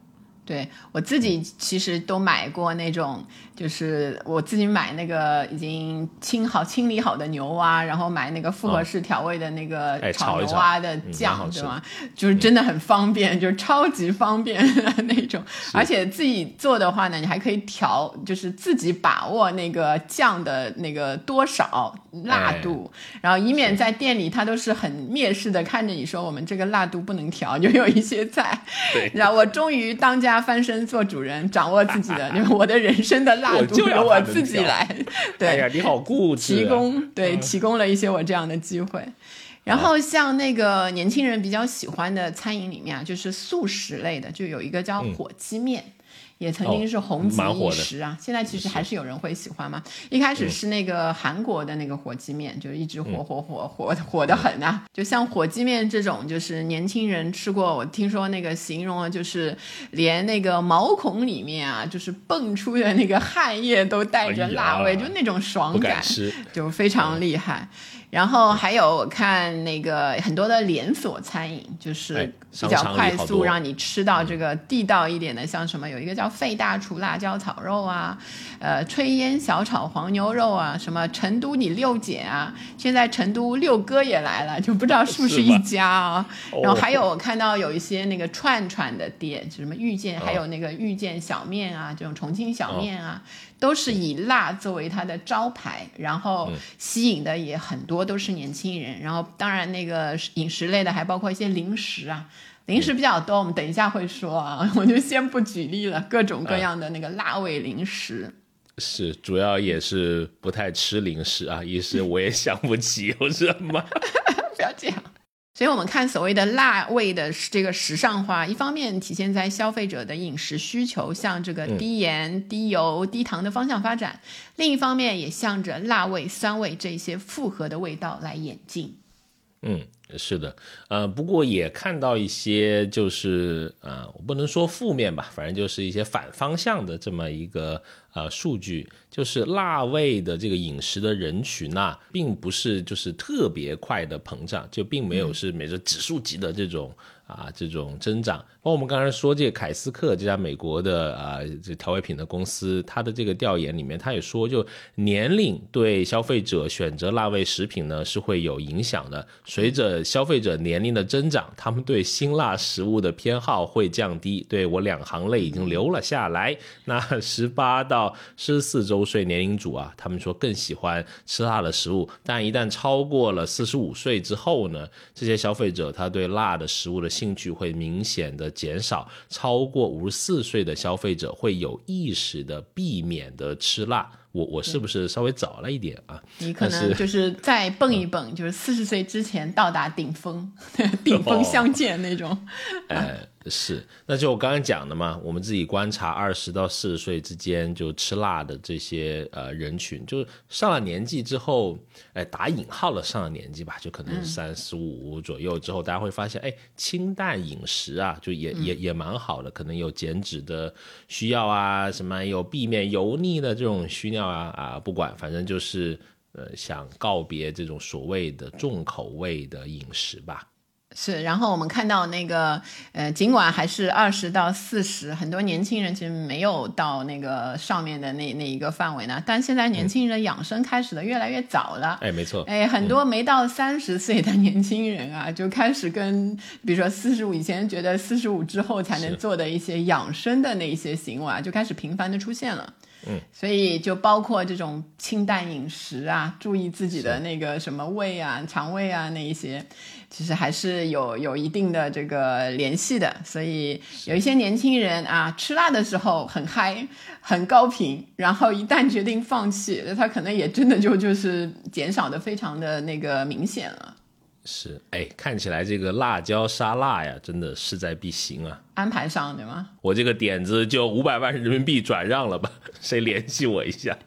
对我自己其实都买过那种，就是我自己买那个已经清好清理好的牛蛙，然后买那个复合式调味的那个炒牛蛙的酱，对吗？就是真的很方便，就是超级方便那种。而且自己做的话呢，你还可以调，就是自己把握那个酱的那个多少辣度，然后以免在店里他都是很蔑视的看着你说我们这个辣度不能调，就有一些菜。
对，
然后我终于当家。翻身做主人，掌握自己的，我的人生的辣度由我自己来。对，
哎呀，你好固
执。提供对，提供了一些我这样的机会。然后像那个年轻人比较喜欢的餐饮里面啊，就是素食类的，就有一个叫火鸡面。也曾经是红极一时啊，现在其实还是有人会喜欢嘛。一开始是那个韩国的那个火鸡面，就是一直火火火火火的很啊。就像火鸡面这种，就是年轻人吃过，我听说那个形容啊，就是连那个毛孔里面啊，就是蹦出的那个汗液都带着辣味，就那种爽感，就非常厉害。然后还有我看那个很多的连锁餐饮，就是比较快速让你吃到这个地道一点的，像什么有一个叫费大厨辣椒炒肉啊，呃炊烟小炒黄牛肉啊，什么成都你六姐啊，现在成都六哥也来了，就不知道是不是一家啊。然后还有我看到有一些那个串串的店，就什么遇见，还有那个遇见小面啊，这种重庆小面啊。都是以辣作为它的招牌，然后吸引的也很多都是年轻人。然后当然那个饮食类的还包括一些零食啊，零食比较多，我们等一下会说啊，我就先不举例了。各种各样的那个辣味零食，
是主要也是不太吃零食啊，一时我也想不起有什么，
不要这样。所以，我们看所谓的辣味的这个时尚化，一方面体现在消费者的饮食需求向这个低盐、低油、低糖的方向发展；另一方面，也向着辣味、酸味这些复合的味道来演进。
嗯，是的，呃，不过也看到一些，就是呃，我不能说负面吧，反正就是一些反方向的这么一个。啊，数据就是辣味的这个饮食的人群呐，并不是就是特别快的膨胀，就并没有是每个指数级的这种。啊，这种增长，包括我们刚才说这个凯斯克这家美国的啊这调味品的公司，它的这个调研里面，它也说，就年龄对消费者选择辣味食品呢是会有影响的。随着消费者年龄的增长，他们对辛辣食物的偏好会降低。对我两行泪已经流了下来。那十八到十四周岁年龄组啊，他们说更喜欢吃辣的食物，但一旦超过了四十五岁之后呢，这些消费者他对辣的食物的兴趣会明显的减少，超过五十四岁的消费者会有意识的避免的吃辣。我我是不是稍微早了一点啊？
你可能就是再蹦一蹦，就是四十岁之前到达顶峰，顶峰相见那种。
哎。是，那就我刚刚讲的嘛，我们自己观察二十到四十岁之间就吃辣的这些呃人群，就是上了年纪之后，哎，打引号了上了年纪吧，就可能三十五左右之后，大家会发现，哎，清淡饮食啊，就也也也蛮好的，可能有减脂的需要啊，什么有避免油腻的这种需要啊啊，不管，反正就是呃想告别这种所谓的重口味的饮食吧。
是，然后我们看到那个，呃，尽管还是二十到四十，很多年轻人其实没有到那个上面的那那一个范围呢。但现在年轻人养生开始的越来越早了，
哎，没错，
哎，很多没到三十岁的年轻人啊，就开始跟，比如说四十五以前觉得四十五之后才能做的一些养生的那一些行为啊，就开始频繁的出现了。
嗯，
所以就包括这种清淡饮食啊，注意自己的那个什么胃啊、肠胃啊那一些，其实还是有有一定的这个联系的。所以有一些年轻人啊，吃辣的时候很嗨、很高频，然后一旦决定放弃，他可能也真的就就是减少的非常的那个明显了。
是，哎，看起来这个辣椒沙拉呀，真的势在必行啊！
安排上对吗？
我这个点子就五百万人民币转让了吧？谁联系我一下？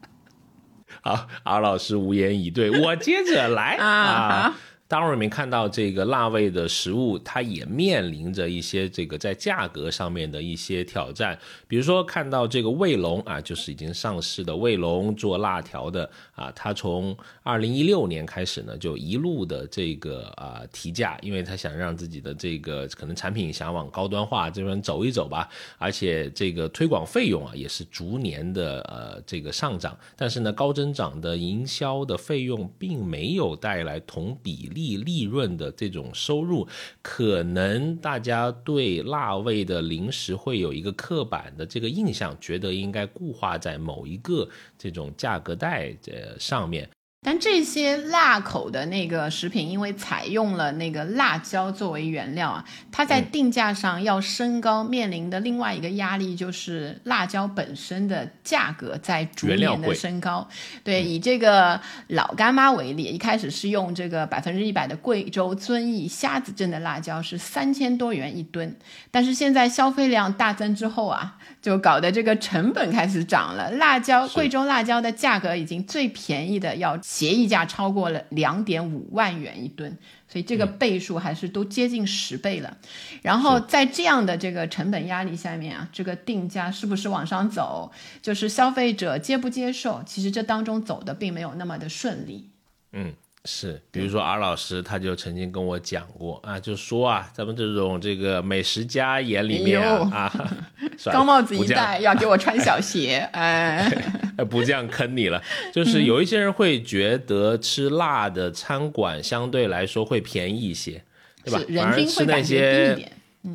好，阿老师无言以对，我接着来 啊。大众里面看到这个辣味的食物，它也面临着一些这个在价格上面的一些挑战。比如说看到这个卫龙啊，就是已经上市的卫龙做辣条的啊，它从二零一六年开始呢，就一路的这个啊提价，因为它想让自己的这个可能产品想往高端化这边走一走吧，而且这个推广费用啊也是逐年的呃这个上涨，但是呢高增长的营销的费用并没有带来同比。利利润的这种收入，可能大家对辣味的零食会有一个刻板的这个印象，觉得应该固化在某一个这种价格带呃上面。
但这些辣口的那个食品，因为采用了那个辣椒作为原料啊，它在定价上要升高，面临的另外一个压力就是辣椒本身的价格在逐年的升高。对，以这个老干妈为例，一开始是用这个百分之一百的贵州遵义虾子镇的辣椒是三千多元一吨，但是现在消费量大增之后啊，就搞得这个成本开始涨了。辣椒贵州辣椒的价格已经最便宜的要。协议价超过了两点五万元一吨，所以这个倍数还是都接近十倍了。然后在这样的这个成本压力下面啊，这个定价是不是往上走，就是消费者接不接受？其实这当中走的并没有那么的顺利。
嗯。是，比如说 R 老师他就曾经跟我讲过啊，就说啊，咱们这种这个美食家眼里面啊，
高帽子一戴要给我穿小鞋，哎，
不这样坑你了。就是有一些人会觉得吃辣的餐馆相对来说会便宜一些，对吧？反而吃那些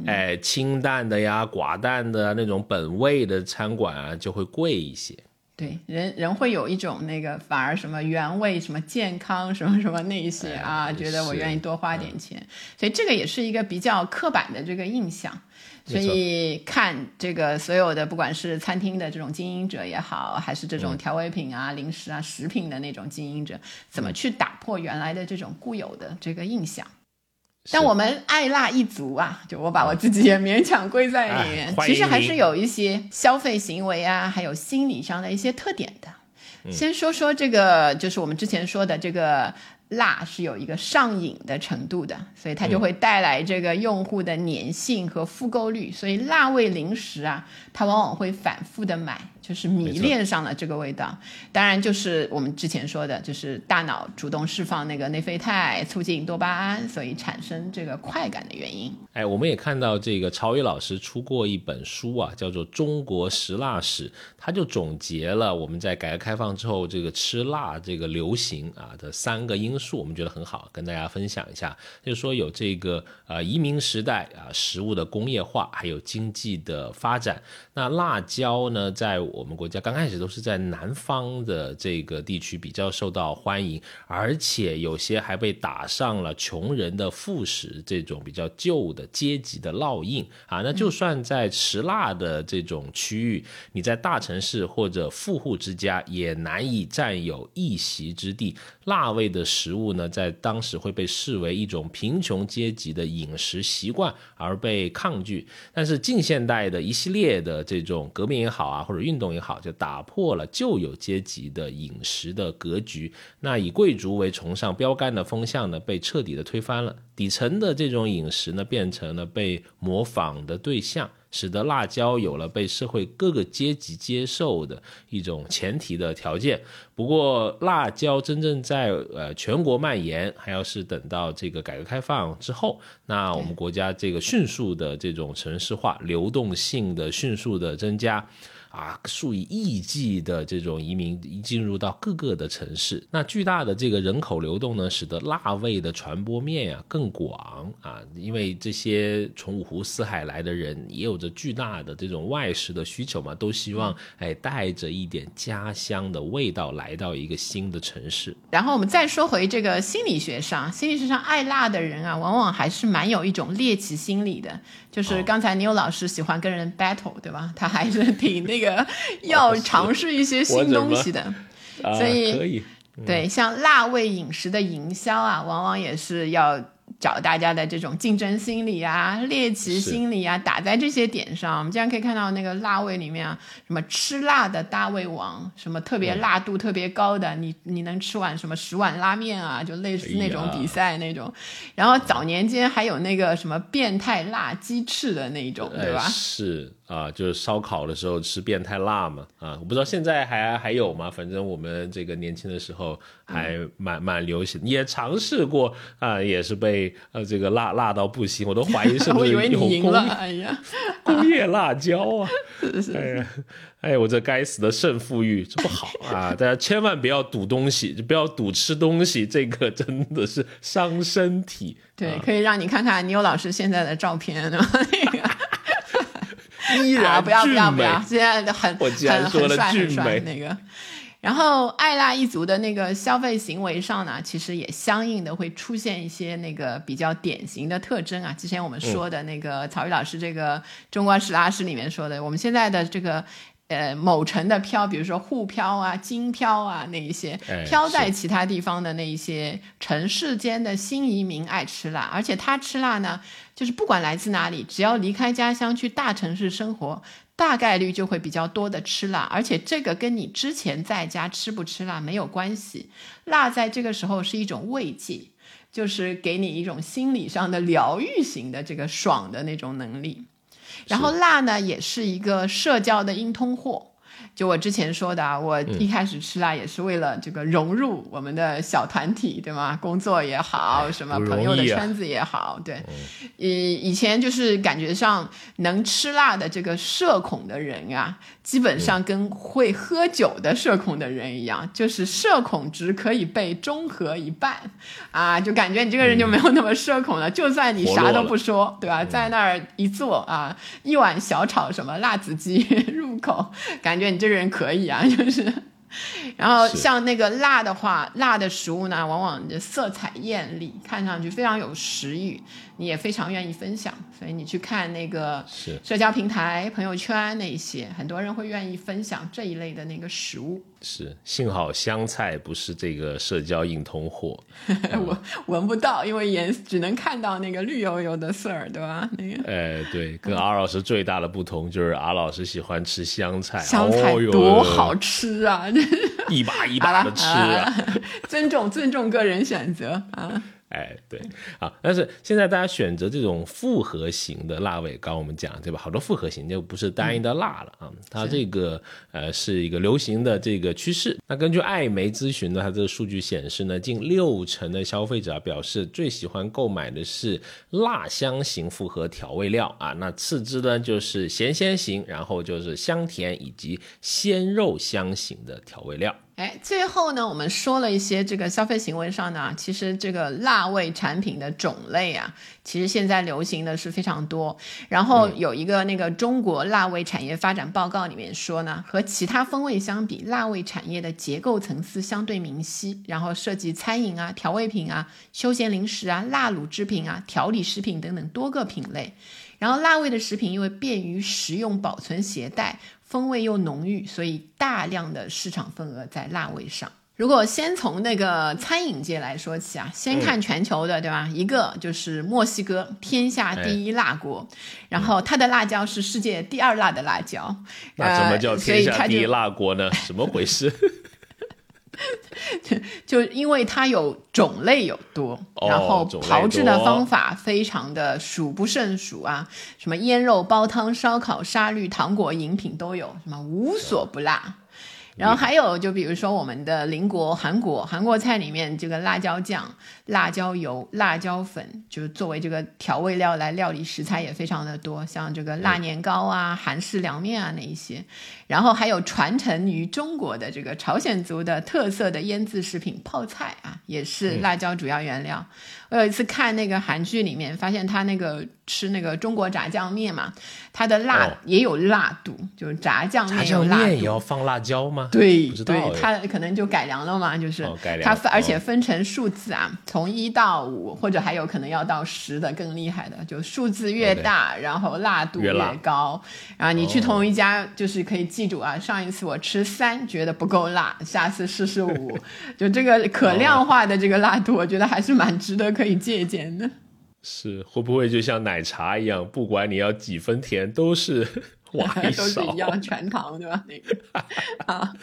哎清淡的呀、寡淡的那种本味的餐馆啊，就会贵一些。
对，人人会有一种那个反而什么原味、什么健康、什么什么那些啊，觉得我愿意多花点钱，所以这个也是一个比较刻板的这个印象。所以看这个所有的，不管是餐厅的这种经营者也好，还是这种调味品啊、零食啊、食品的那种经营者，怎么去打破原来的这种固有的这个印象？但我们爱辣一族啊，就我把我自己也勉强归在里面。其实还是有一些消费行为啊，还有心理上的一些特点的。先说说这个，就是我们之前说的这个辣是有一个上瘾的程度的，所以它就会带来这个用户的粘性和复购率。所以辣味零食啊，它往往会反复的买。就是迷恋上了这个味道，当然就是我们之前说的，就是大脑主动释放那个内啡肽，促进多巴胺，所以产生这个快感的原因。
哎，我们也看到这个曹宇老师出过一本书啊，叫做《中国食辣史》，他就总结了我们在改革开放之后这个吃辣这个流行啊的三个因素，我们觉得很好，跟大家分享一下。就是说有这个呃移民时代啊，食物的工业化，还有经济的发展。那辣椒呢，在我们国家刚开始都是在南方的这个地区比较受到欢迎，而且有些还被打上了穷人的副食这种比较旧的阶级的烙印啊。那就算在吃辣的这种区域，你在大城市或者富户之家也难以占有一席之地。辣味的食物呢，在当时会被视为一种贫穷阶级的饮食习惯而被抗拒。但是近现代的一系列的这种革命也好啊，或者运动也好，就打破了旧有阶级的饮食的格局。那以贵族为崇尚标杆的风向呢，被彻底的推翻了。底层的这种饮食呢，变成了被模仿的对象。使得辣椒有了被社会各个阶级接受的一种前提的条件。不过，辣椒真正在呃全国蔓延，还要是等到这个改革开放之后，那我们国家这个迅速的这种城市化、流动性的迅速的增加。啊，数以亿计的这种移民一进入到各个的城市，那巨大的这个人口流动呢，使得辣味的传播面呀更广啊。因为这些从五湖四海来的人，也有着巨大的这种外食的需求嘛，都希望哎带着一点家乡的味道来到一个新的城市。
然后我们再说回这个心理学上，心理学上爱辣的人啊，往往还是蛮有一种猎奇心理的。就是刚才牛老师喜欢跟人 battle，对吧？他还是挺那个要 尝试一些新东西的，所以对像辣味饮食的营销啊，往往也是要找大家的这种竞争心理啊、猎奇心理啊，打在这些点上。我们经常可以看到那个辣味里面啊，什么吃辣的大胃王，什么特别辣度特别高的，你你能吃碗什么十碗拉面啊，就类似那种比赛那种。然后早年间还有那个什么变态辣鸡翅的那种，对吧？
是。啊，就是烧烤的时候吃变态辣嘛，啊，我不知道现在还还有吗？反正我们这个年轻的时候还蛮蛮流行，也尝试过啊，也是被呃这个辣辣到不行，我都怀疑是不是 有工
业
工业辣椒啊？哎呀，哎，我这该死的胜负欲，这不好啊！大家千万不要赌东西，就不要赌吃东西，这个真的是伤身体。
对，可以让你看看你有老师现在的照片，那个。
依然
不要不要不要，现在很
很
很帅很帅那个。然后爱辣一族的那个消费行为上呢，其实也相应的会出现一些那个比较典型的特征啊。之前我们说的那个曹玉老师这个中国史大师里面说的，我们现在的这个。呃，某城的漂，比如说沪漂啊、京漂啊，那一些漂在其他地方的那一些城市间的新移民爱吃辣，而且他吃辣呢，就是不管来自哪里，只要离开家乡去大城市生活，大概率就会比较多的吃辣，而且这个跟你之前在家吃不吃辣没有关系，辣在这个时候是一种慰藉，就是给你一种心理上的疗愈型的这个爽的那种能力。然后辣呢，也是一个社交的硬通货。就我之前说的啊，我一开始吃辣也是为了这个融入我们的小团体，对吗？工作也好，什么朋友的圈子也好，对。以以前就是感觉上能吃辣的这个社恐的人啊，基本上跟会喝酒的社恐的人一样，就是社恐值可以被中和一半啊，就感觉你这个人就没有那么社恐了。就算你啥都不说，对吧？在那儿一坐啊，一碗小炒什么辣子鸡 入口，感觉你。这个人可以啊，就是，然后像那个辣的话，辣的食物呢，往往的色彩艳丽，看上去非常有食欲。你也非常愿意分享，所以你去看那个社交平台、朋友圈那一些，很多人会愿意分享这一类的那个食物。
是，幸好香菜不是这个社交硬通货，
我闻不到，因为颜只能看到那个绿油油的色儿，对吧？那个，
哎，对，跟阿老师最大的不同就是阿老师喜欢吃香菜，
香菜多好吃啊，
一把一把的吃啊，
尊重尊重个人选择啊。
哎，对，啊，但是现在大家选择这种复合型的辣味，刚我们讲对吧？好多复合型就不是单一的辣了啊，它这个呃是一个流行的这个趋势。那根据艾媒咨询的它这个数据显示呢，近六成的消费者表示最喜欢购买的是辣香型复合调味料啊，那次之呢就是咸鲜型，然后就是香甜以及鲜肉香型的调味料。
哎，最后呢，我们说了一些这个消费行为上呢，其实这个辣味产品的种类啊，其实现在流行的是非常多。然后有一个那个中国辣味产业发展报告里面说呢，和其他风味相比，辣味产业的结构层次相对明晰，然后涉及餐饮啊、调味品啊、休闲零食啊、辣卤制品啊、调理食品等等多个品类。然后辣味的食品因为便于食用、保存、携带。风味又浓郁，所以大量的市场份额在辣味上。如果先从那个餐饮界来说起啊，先看全球的，对吧？一个就是墨西哥，天下第一辣国，然后它的辣椒是世界第二辣的辣椒。
那怎么叫天下第一辣国呢？怎么回事？
就因为它有种类有多，然后炮制的方法非常的数不胜数啊，什么腌肉、煲汤、烧烤、沙律、糖果、饮品都有，什么无所不辣。然后还有，就比如说我们的邻国韩国，韩国菜里面这个辣椒酱、辣椒油、辣椒粉，就是作为这个调味料来料理食材也非常的多，像这个辣年糕啊、韩式凉面啊那一些。然后还有传承于中国的这个朝鲜族的特色的腌制食品泡菜啊，也是辣椒主要原料。我有一次看那个韩剧里面，发现他那个吃那个中国炸酱面嘛，它的辣也有辣度，就是炸酱面有辣度。
也要放辣椒吗？
对，对，它可能就改良了嘛，就是它而且分成数字啊，从一到五，或者还有可能要到十的更厉害的，就数字越大，然后辣度越高。然后你去同一家，就是可以。记住啊，上一次我吃三觉得不够辣，下次试试五，就这个可量化的这个辣度，我觉得还是蛮值得可以借鉴的。
是会不会就像奶茶一样，不管你要几分甜，都是挖一
都是一样全糖对吧？那个 啊，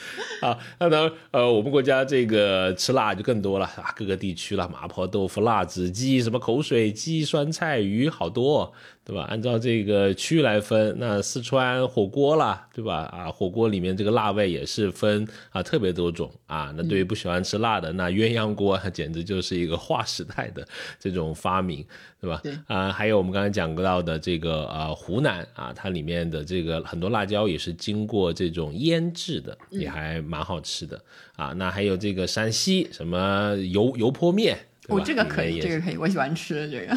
啊？那当然，呃，我们国家这个吃辣就更多了啊，各个地区了，麻婆豆腐、辣子鸡、什么口水鸡、酸菜鱼，好多。对吧？按照这个区域来分，那四川火锅啦，对吧？啊，火锅里面这个辣味也是分啊特别多种啊。那对于不喜欢吃辣的，那鸳鸯锅简直就是一个划时代的这种发明，对吧？
对
啊，还有我们刚才讲到的这个呃湖南啊，它里面的这个很多辣椒也是经过这种腌制的，也还蛮好吃的啊。那还有这个山西什么油油泼面，对
哦，这个可以，这个可以，我喜欢吃这个。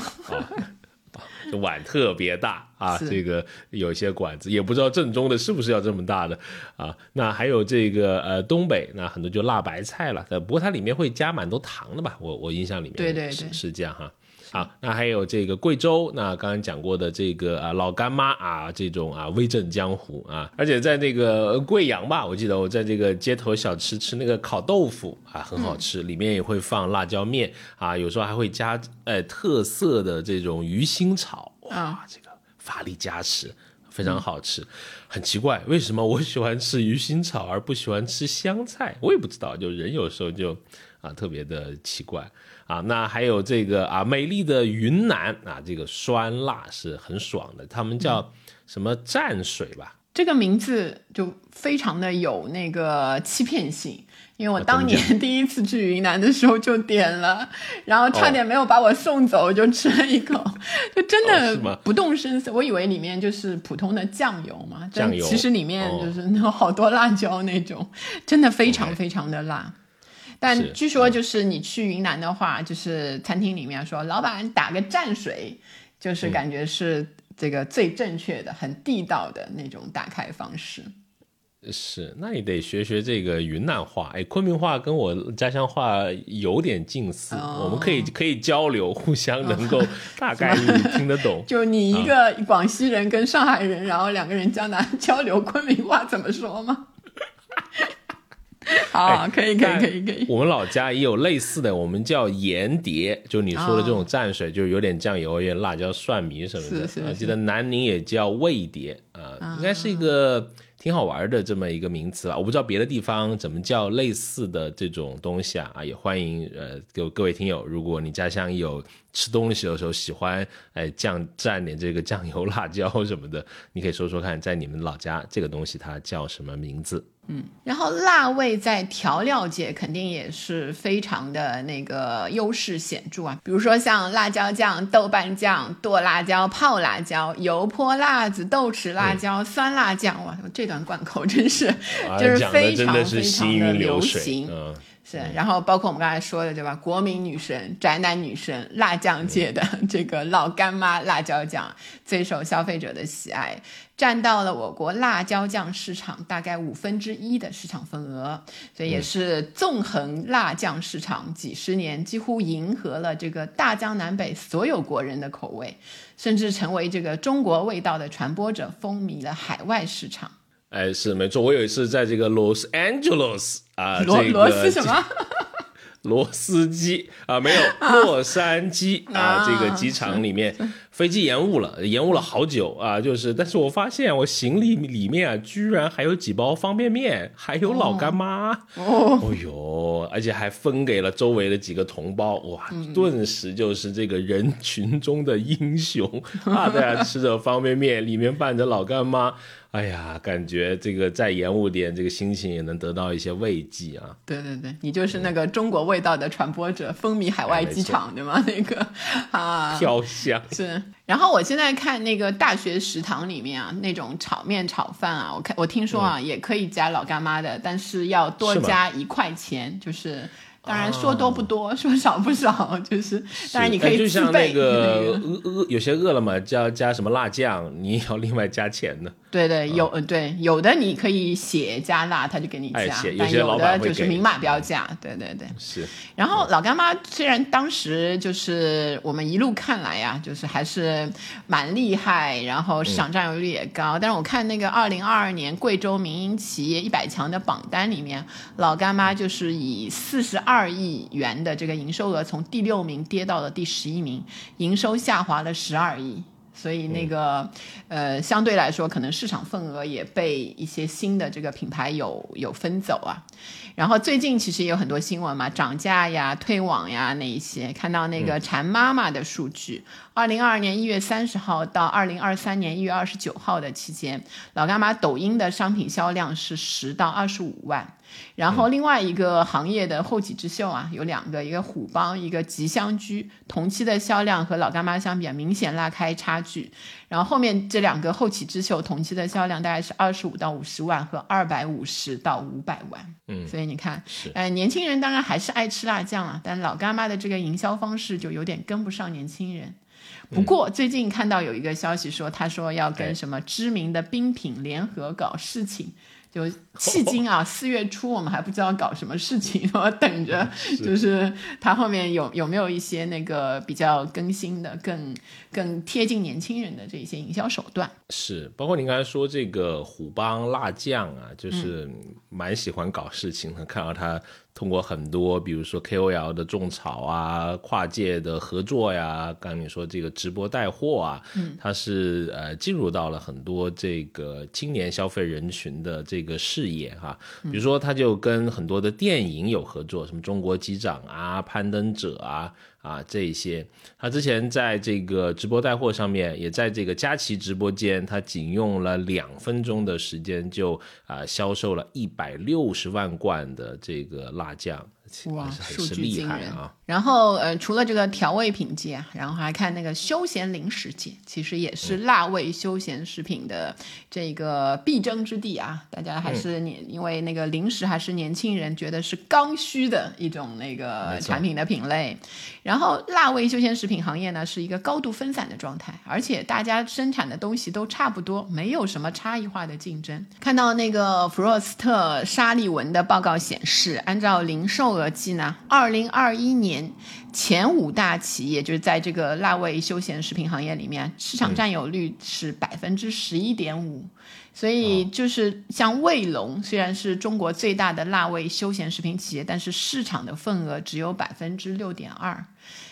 这碗特别大啊，这个有些馆子也不知道正宗的是不是要这么大的啊。那还有这个呃东北，那很多就辣白菜了，呃不过它里面会加蛮多糖的吧？我我印象里面
对对
是
对
是这样哈。好，那还有这个贵州，那刚刚讲过的这个啊老干妈啊，这种啊威震江湖啊，而且在那个贵阳吧，我记得我在这个街头小吃吃那个烤豆腐啊，很好吃，里面也会放辣椒面啊，有时候还会加呃特色的这种鱼腥草，哇，
啊
这个法力加持。非常好吃，很奇怪，为什么我喜欢吃鱼腥草而不喜欢吃香菜？我也不知道，就人有时候就啊特别的奇怪啊。那还有这个啊，美丽的云南啊，这个酸辣是很爽的，他们叫什么蘸水吧？
这个名字就非常的有那个欺骗性，因为我
啊
当年 第一次去云南的时候就点了，然后差点没有把我送走，就吃了一口，就真的不动声色。我以为里面就是普通的酱油嘛，但
酱油
其实里面
哦
就是那种好多辣椒那种，真的非常非常的辣。
是
但据说就是你去云南的话，就是餐厅里面说老板打个蘸水，就是
嗯
感觉是这个最正确的、很地道的那种打开方式。
是，那你得学学这个云南话，哎，昆明话跟我家乡话有点近似，
哦
我们可以可以交流，互相能够大概率听得懂。
就你一个广西人跟上海人，然后两个人江南交流昆明话怎么说吗？好，可以，可以，可以，可以。
我们老家也有类似的，我们叫盐碟，就你说的这种蘸水，就是有点酱油、有点辣椒、蒜米什么的。
是是是
啊记得南宁也叫味碟啊、应该是一个挺好玩的这么一个名词吧。我不知道别的地方怎么叫类似的这种东西啊，啊，也欢迎呃各各位听友，如果你家乡有吃东西的时候喜欢哎酱蘸点这个酱油、辣椒什么的，你可以说说看，在你们老家这个东西它叫什么名字？
嗯然后辣味在调料界肯定也是非常的那个优势显著啊，比如说像辣椒酱、豆瓣酱、剁辣椒、泡辣椒、油泼辣子、豆豉辣椒、酸辣酱，哇，这段贯口真是
啊，
就是非常非常的流行。
嗯。
是，然后包括我们刚才说的，对吧？国民女神、宅男女神、辣酱界的 这个老干妈辣椒酱最受消费者的喜爱，占到了我国辣椒酱市场大概五分之一的市场份额，所以也是纵横辣酱市场几十年，几乎迎合了这个大江南北所有国人的口味，甚至成为这个中国味道的传播者，风靡了海外市场。
哎，是没错，我有一次在这个 Los Angeles 啊，这个
螺螺丝什么？
螺丝机 啊，没有洛杉矶啊，
啊。
这个机场里面飞机延误了，延误了好久啊，就是，但是我发现我行李里面啊，居然还有几包方便面，还有老干妈，
哦，
哦呦，而且还分给了周围的几个同胞，哇，
嗯。
顿时就是这个人群中的英雄啊！大家吃着方便面，里面拌着老干妈，哎呀，感觉这个再延误点，这个心情也能得到一些慰藉啊！
对对对，你就是那个中国味道的传播者，风靡海外机场，对吗？那个啊，
飘香，
是。然后我现在看那个大学食堂里面啊，那种炒面、炒饭啊，我看我听说啊，也可以加老干妈的，但是要多加一块钱，就是。当然说多不多，说少不少，就是当然你可以自备
像那个
那个
饿饿，有些饿了么加加什么辣酱，你也要 另外加钱的。
对对，有嗯对有的你可以写加辣，他就给你加但有的就是明码标价。对对对。
是，
然后老干妈虽然当时就是我们一路看来呀，就是还是蛮厉害，然后市场占有率也高。但是我看那个二零二二年贵州民营企业一百强的榜单里面，老干妈就是以四十二亿元的这个营收额，从第六名跌到了第十一名，营收下滑了十二亿。所以那个，呃，相对来说，可能市场份额也被一些新的这个品牌有有分走啊。然后最近其实也有很多新闻嘛，涨价呀、退网呀那一些。看到那个馋妈妈的数据，二零二二年一月三十号到二零二三年一月二十九号的期间，老干妈抖音的商品销量是十到二十五万。然后另外一个行业的后起之秀啊，有两个，一个虎帮，一个吉祥居，同期的销量和老干妈相比啊，明显拉开差距。然后后面这两个后起之秀同期的销量大概是二十五到五十万和二百五十到五百万。
嗯，
所以你看，呃，年轻人当然还是爱吃辣酱啊，但老干妈的这个营销方式就有点跟不上年轻人。不过最近看到有一个消息说，他说要跟什么知名的冰品联合搞事情。就迄今啊，四月初我们还不知道搞什么事情，我等着，就是它后面有有没有一些那个比较更新的、更更贴近年轻人的这些营销手段。
是，包括您刚才说这个虎帮辣酱啊，就是蛮喜欢搞事情的，看到他。通过很多，比如说 KOL 的种草啊，跨界的合作呀，刚你说这个直播带货啊，嗯，它是呃进入到了很多这个青年消费人群的这个视野哈。比如说，他就跟很多的电影有合作，什么中国机长啊、攀登者啊。啊，这些，他之前在这个直播带货上面，也在这个佳琦直播间，他仅用了两分钟的时间就啊销售了一百六十万罐的这个辣酱。
哇，数据
惊人
啊！然后呃，除了这个调味品界，然后还看那个休闲零食界，其实也是辣味休闲食品的这个必争之地啊。大家还是年，因为那个零食还是年轻人觉得是刚需的一种那个产品的品类。然后辣味休闲食品行业呢，是一个高度分散的状态，而且大家生产的东西都差不多，没有什么差异化的竞争。看到那个弗洛斯特沙利文的报告显示，按照零售。合计呢？二零二一年前五大企业就是在这个辣味休闲食品行业里面，市场占有率是百分之十一点五。所以就是像卫龙，虽然是中国最大的辣味休闲食品企业，但是市场的份额只有百分之六点二。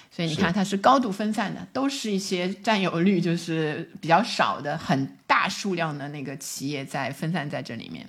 所以你看，它是高度分散的，都是一些占有率就是比较少的很大数量的那个企业在分散在这里面。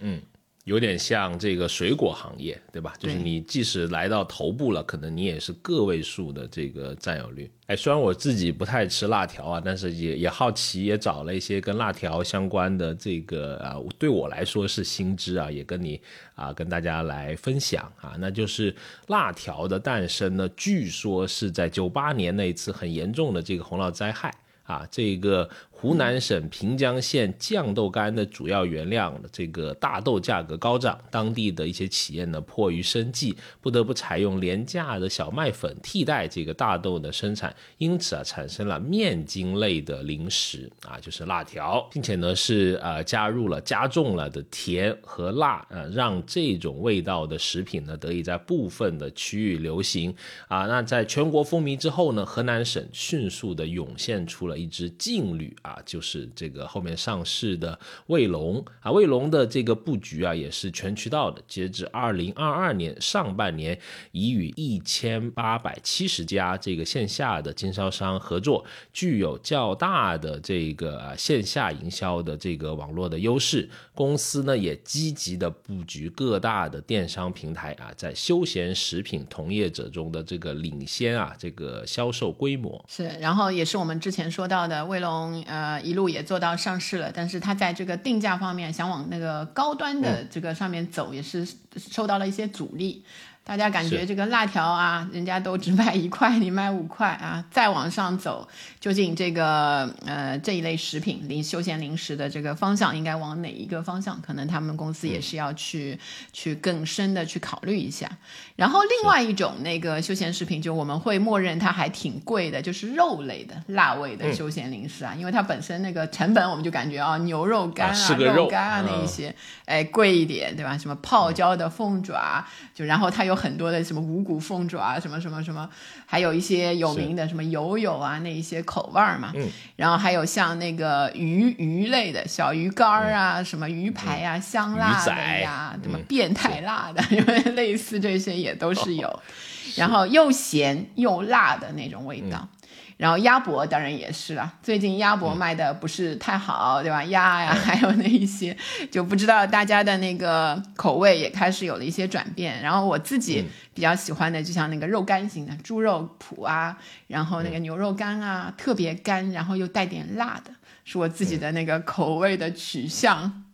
嗯。有点像这个水果行业，对吧？就是你即使来到头部了，可能你也是个位数的这个占有率。哎，虽然我自己不太吃辣条啊，但是也也好奇，也找了一些跟辣条相关的这个啊，对我来说是新知啊，也跟你啊跟大家来分享啊。那就是辣条的诞生呢，据说是在九八年那一次很严重的这个洪涝灾害啊，这个。湖南省平江县酱豆干的主要原料这个大豆价格高涨，当地的一些企业呢迫于生计，不得不采用廉价的小麦粉替代这个大豆的生产，因此啊产生了面筋类的零食啊，就是辣条，并且呢是呃加入了加重了的甜和辣，呃让这种味道的食品呢得以在部分的区域流行啊。那在全国风靡之后呢，河南省迅速的涌现出了一支 劲旅。啊，就是这个后面上市的卫龙啊，卫龙的这个布局啊，也是全渠道的。截至二零二二年上半年，已与一千八百七十家这个线下的经销商合作，具有较大的这个啊线下营销的这个网络的优势。公司呢也积极的布局各大的电商平台啊，在休闲食品同业者中的这个领先啊，这个销售规模
是。然后也是我们之前说到的卫龙。呃，一路也做到上市了，但是它在这个定价方面，想往那个高端的这个上面走，也是受到了一些阻力。大家感觉这个辣条啊，人家都只卖一块，你卖五块啊，再往上走，究竟这个呃这一类食品零休闲零食的这个方向应该往哪一个方向？可能他们公司也是要去去更深的去考虑一下。然后另外一种那个休闲食品，就我们会默认它还挺贵的，就是肉类的辣味的休闲零食啊，因为它本身那个成本我们就感觉啊牛肉干啊肉干啊那一些，哎贵一点对吧？什么泡椒的凤爪，就然后它又很多的什么五谷凤爪啊什么什么什么，还有一些有名的什么油油啊那一些口味儿嘛。
嗯。
然后还有像那个鱼鱼类的小鱼干儿啊，什么鱼排啊，香辣的呀，什么变态辣的，因为 类似这些也都是有。然后又咸又辣的那种味道。然后鸭脖当然也是了，最近鸭脖卖的不是太好，对吧？鸭呀，还有那一些，就不知道大家的那个口味也开始有了一些转变。然后我自己比较喜欢的，就像那个肉干型的猪肉脯啊，然后那个牛肉干啊，特别干，然后又带点辣的，是我自己的那个口味的取向。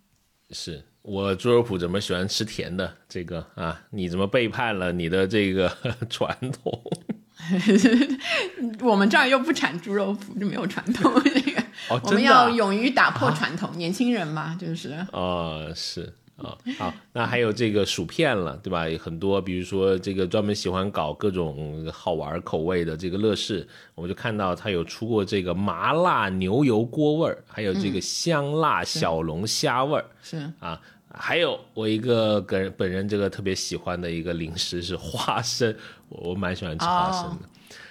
是我猪肉脯怎么喜欢吃甜的？这个啊，你怎么背叛了你的这个 传统？
我们这儿又不产猪肉脯，就没有传统。那个，
我
们要勇于打破传统，年轻人嘛，就是。
哦，是啊，好，那还有这个薯片了，对吧？很多，比如说这个专门喜欢搞各种好玩口味的这个乐事，我们就看到它有出过这个麻辣牛油锅味儿，还有这个香辣小龙虾味儿，
是
啊。还有我一个个人本人这个特别喜欢的一个零食是花生，我我蛮喜欢吃花生的。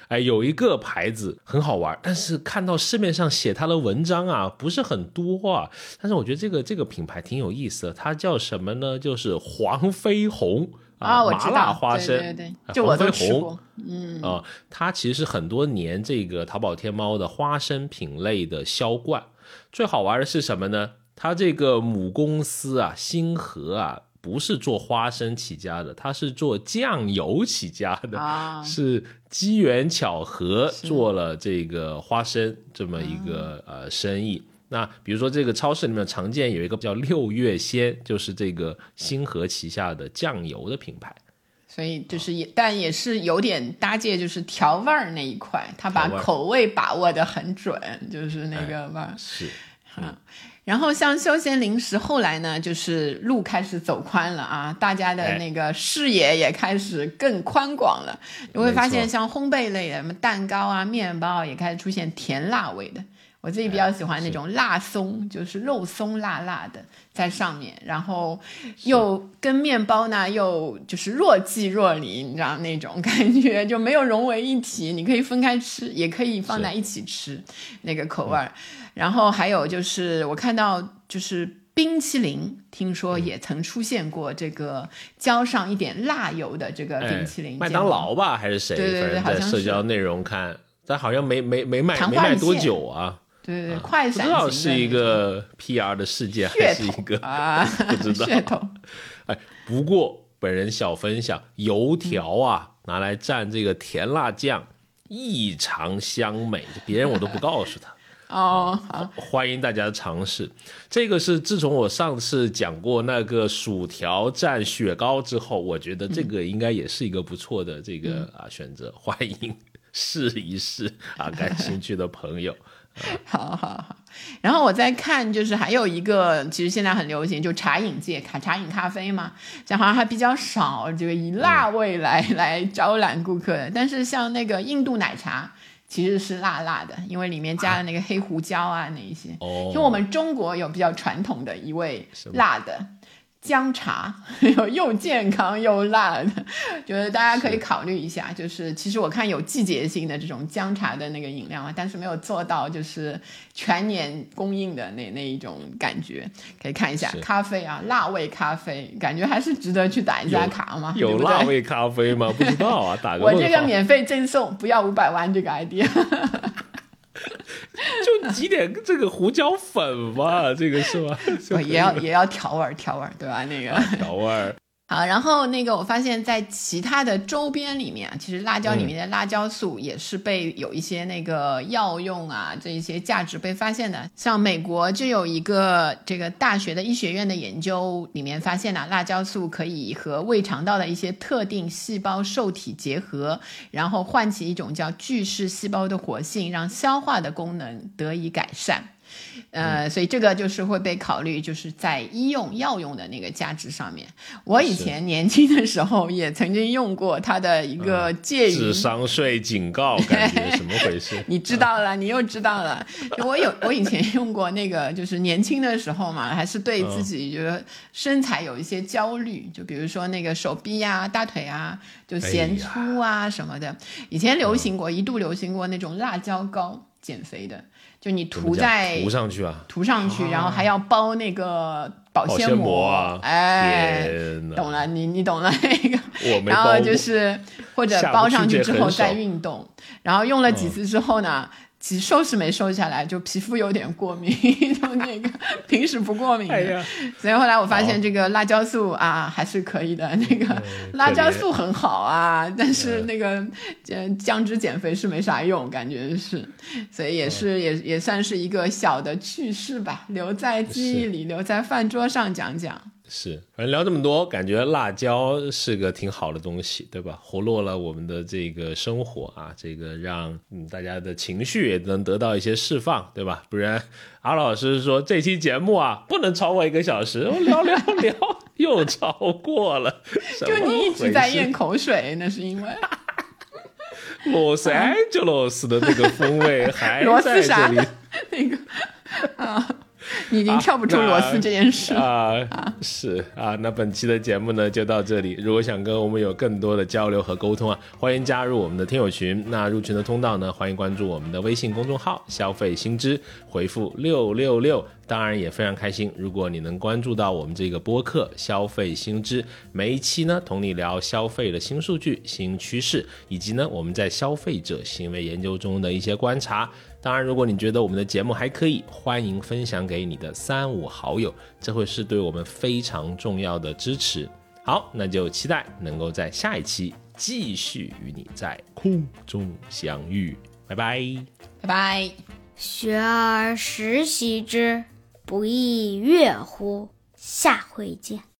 哎，有一个牌子很好玩，但是看到市面上写它的文章啊不是很多啊。但是我觉得这个这个品牌挺有意思的，它叫什么呢？就是黄飞鸿啊，麻辣花生，
对对对，就我
飞鸿，
嗯
啊，它其实是很多年这个淘宝天猫的花生品类的销冠。最好玩的是什么呢？它这个母公司啊，星河啊，不是做花生起家的，它是做酱油起家的，是机缘巧合做了这个花生这么一个呃生意。那比如说这个超市里面常见有一个叫六月鲜，就是这个星河旗下的酱油的品牌。
所以就是也，但也是有点搭界，就是调味儿那一块，他把口味把握的很准，就是那个味儿
是
啊。然后像休闲零食，后来呢，就是路开始走宽了啊，大家的那个视野也开始更宽广了。你会发现，像烘焙类的，什么蛋糕啊、面包，也开始出现甜辣味的。我自己比较喜欢那种辣松，就是肉松辣辣的在上面，然后又跟面包呢又就是若即若离，你知道那种感觉就没有融为一体。你可以分开吃，也可以放在一起吃，那个口味儿。然后还有就是我看到就是冰淇淋，听说也曾出现过这个浇上一点辣油的这个冰淇淋。
麦当劳吧还是谁？
对对对，好像
在社交内容看，但好像没没没卖没卖多久啊。
对对，快闪
不知道是一个 PR 的事件还是一个
啊，
不知道。
噱头。
哎，不过本人小分享，油条啊，拿来蘸这个甜辣酱，异常香美。别人我都不告诉他。
哦，好，
欢迎大家尝试。这个是自从我上次讲过那个薯条蘸雪糕之后，我觉得这个应该也是一个不错的这个啊选择。欢迎试一试啊，感兴趣的朋友。
好好好，然后我再看，就是还有一个，其实现在很流行，就茶饮界卡茶饮咖啡嘛，这好像还比较少，这个以辣味来来招揽顾客的。但是像那个印度奶茶，其实是辣辣的，因为里面加了那个黑胡椒啊那一些。
哦，
就我们中国有比较传统的一味辣的。姜茶 又又健康又辣的，觉得大家可以考虑一下。就是其实我看有季节性的这种姜茶的那个饮料啊，但是没有做到就是全年供应的那那一种感觉，可以看一下咖啡啊，辣味咖啡，感觉还是值得去打一下卡嘛。
有辣味咖啡吗？不知道啊，打个
我这个免费赠送，不要五百万这个 idea。
就挤点这个胡椒粉吧，这个是吧？
也要也要调味儿，调味儿，对吧？那个
调味儿。
好，然后那个我发现，在其他的周边里面啊，其实辣椒里面的辣椒素也是被有一些那个药用啊这一些价值被发现的。像美国就有一个这个大学的医学院的研究里面发现呢，辣椒素可以和胃肠道的一些特定细胞受体结合，然后唤起一种叫巨噬细胞的活性，让消化的功能得以改善。呃，所以这个就是会被考虑，就是在医用药用的那个价值上面。我以前年轻的时候也曾经用过它的一个介于
智商税警告，感觉什么回事？
你知道了，你又知道了。我有我以前用过那个，就是年轻的时候嘛，还是对自己觉得身材有一些焦虑，就比如说那个手臂啊、大腿啊，就显粗啊什么的。以前流行过，一度流行过那种辣椒膏减肥的。就你涂在
涂上去啊，
涂上去，然后还要包那个保
鲜
膜
啊，
哎，懂了，你你懂了那个，然后就是或者
包
上去之后再运动，然后用了几次之后呢？其实瘦是没瘦下来，就皮肤有点过敏，就那个平时不过敏的，所以后来我发现这个辣椒素啊还是可以的，那个辣椒素很好啊，但是那个姜汁减肥是没啥用，感觉是，所以也是也也算是一个小的趣事吧，留在记忆里，留在饭桌上讲讲。
是，反正聊这么多，感觉辣椒是个挺好的东西，对吧？活络了我们的这个生活啊，这个让嗯大家的情绪也能得到一些释放，对吧？不然阿老师说这期节目啊不能超过一个小时，我聊聊聊 又超过了，
就你一直在咽口水，那是因为
洛杉矶罗斯的那个风味还 在这里，
那个啊。你 已经跳不出螺丝这件事
啊！是啊，那本期的节目呢就到这里。如果想跟我们有更多的交流和沟通啊，欢迎加入我们的听友群。那入群的通道呢，欢迎关注我们的微信公众号“消费新知”，回复六六六。当然也非常开心，如果你能关注到我们这个播客“消费新知”，每一期呢同你聊消费的新数据、新趋势，以及呢我们在消费者行为研究中的一些观察。当然，如果你觉得我们的节目还可以，欢迎分享给你的三五好友，这会是对我们非常重要的支持。好，那就期待能够在下一期继续与你在空中相遇。拜拜，
拜拜。
学而时习之，不亦说乎？下回见。